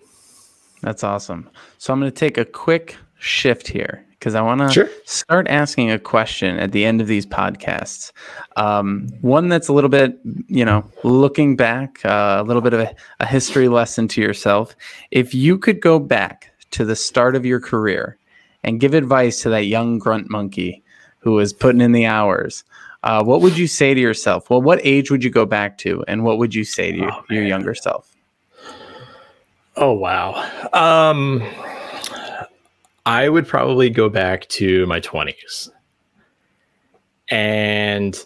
That's awesome. So I'm going to take a quick shift here because I want to Sure. start asking a question at the end of these podcasts. Um, one that's a little bit, you know, looking back, uh, a little bit of a, a history lesson to yourself. If you could go back to the start of your career and give advice to that young grunt monkey who is putting in the hours, uh, what would you say to yourself? Well, what age would you go back to, and what would you say to your, Oh, your man. younger self? Oh wow. Um I would probably go back to my 20s. And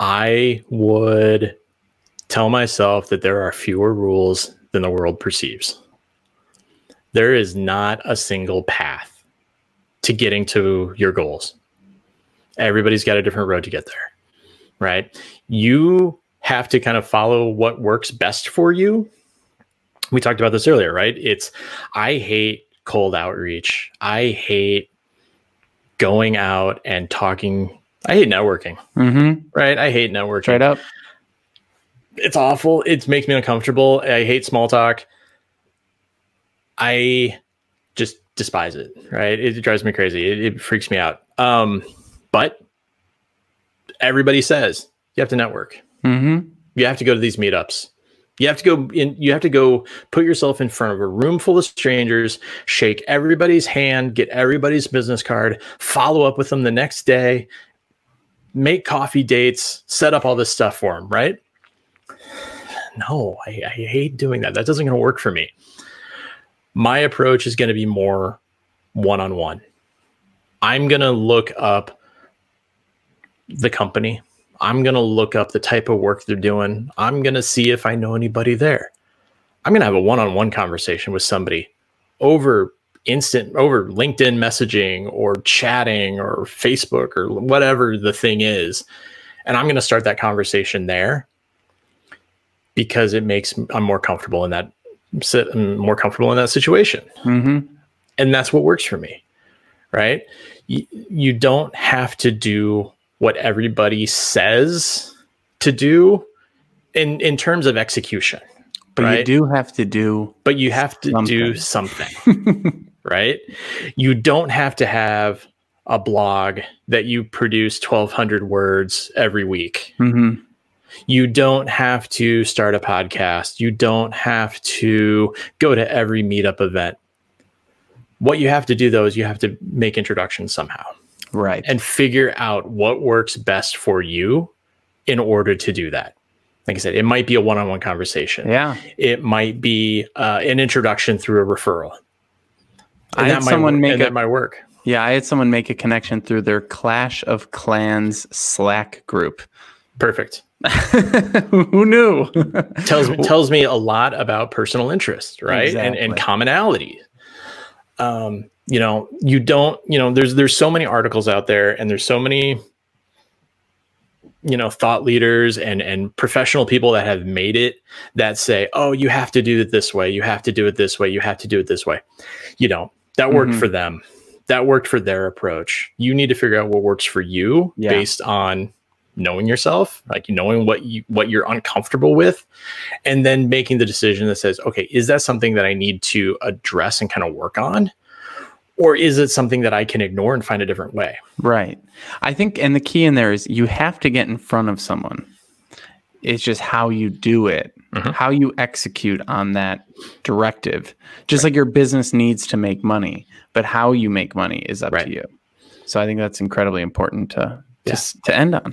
I would tell myself that there are fewer rules than the world perceives. There is not a single path to getting to your goals. Everybody's got a different road to get there, right? You have to kind of follow what works best for you we talked about this earlier, right? It's I hate cold outreach. I hate going out and talking. I hate networking, Mm-hmm. right? I hate networking. Straight up. It's awful. It makes me uncomfortable. I hate small talk. I just despise it, right? It drives me crazy. It, it freaks me out. Um, but everybody says you have to network. Mm-hmm. You have to go to these meetups. You have to go in, you have to go put yourself in front of a room full of strangers, shake everybody's hand, get everybody's business card, follow up with them the next day, make coffee dates, set up all this stuff for them, right? No, I, I hate doing that. That doesn't going to work for me. My approach is going to be more one on one. I'm going to look up the company. I'm going to look up the type of work they're doing. I'm going to see if I know anybody there. I'm going to have a one on one conversation with somebody over instant, over LinkedIn messaging or chatting or Facebook or whatever the thing is. And I'm going to start that conversation there because it makes I'm more comfortable in that sit I'm more comfortable in that situation. Mm-hmm. and that's what works for me right? You, you don't have to do what everybody says to do in in terms of execution But you do have to do but you have to do something. right? You don't have to have a blog that you produce 1200 words every week Mhm. You don't have to start a podcast. You don't have to go to every meetup event. What you have to do though is you have to make introductions somehow right. and figure out what works best for you in order to do that. Like I said, it might be a one on one conversation. yeah. It might be uh, an introduction through a referral. I had might someone work- make and that might work. Yeah, I had someone make a connection through their Clash of Clans Slack group. Perfect. Who knew? tells me tells me a lot about personal interest, right? And and commonality. Um, you know, you don't, you know, there's there's so many articles out there and there's so many you know, thought leaders and and professional people that have made it that say, "Oh, you have to do it this way. You have to do it this way. You have to do it this way." You know, that worked Mhm. for them. That worked for their approach. You need to figure out what works for you Yeah. based on knowing yourself, like knowing what you what you're uncomfortable with, and then making the decision that says, okay, is that something that I need to address and kind of work on? Or is it something that I can ignore and find a different way? right. I think, and the key in there is you have to get in front of someone. It's just how you do it, Mhm. how you execute on that directive. Just like your business needs to make money, but how you make money is up Right. to you. So I think that's incredibly important to, Yeah. to end on.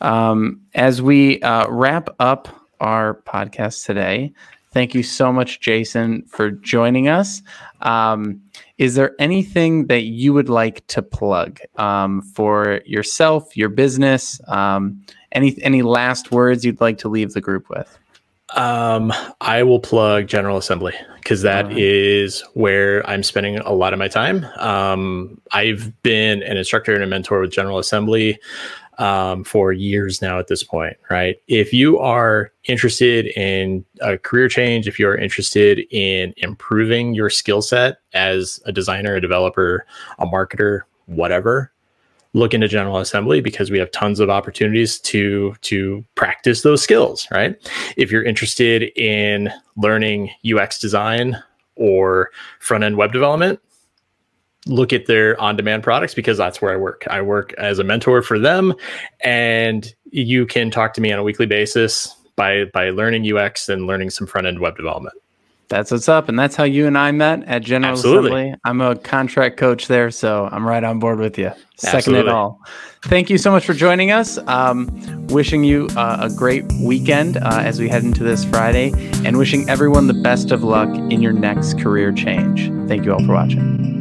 Um, as we uh, wrap up our podcast today, thank you so much, Jason, for joining us. Um, is there anything that you would like to plug um, for yourself, your business? Um, any any last words you'd like to leave the group with? Um, I will plug General Assembly because that is Alright. where I'm spending a lot of my time. Um, I've been an instructor and a mentor with General Assembly um, for years now at this point, right? If you are interested in a career change, if you're interested in improving your skill set as a designer, a developer, a marketer, whatever, look into General Assembly because we have tons of opportunities to to practice those skills, right? If you're interested in learning UX design or front end web development, look at their on-demand products because that's where I work. I work as a mentor for them, and you can talk to me on a weekly basis by by learning UX and learning some front end web development. That's what's up, and that's how you and I met at General Absolutely. Assembly. I'm a contract coach there, so I'm right on board with you. Second Absolutely. it all. Thank you so much for joining us. Um, wishing you uh, a great weekend uh, as we head into this Friday, and wishing everyone the best of luck in your next career change. Thank you all for watching.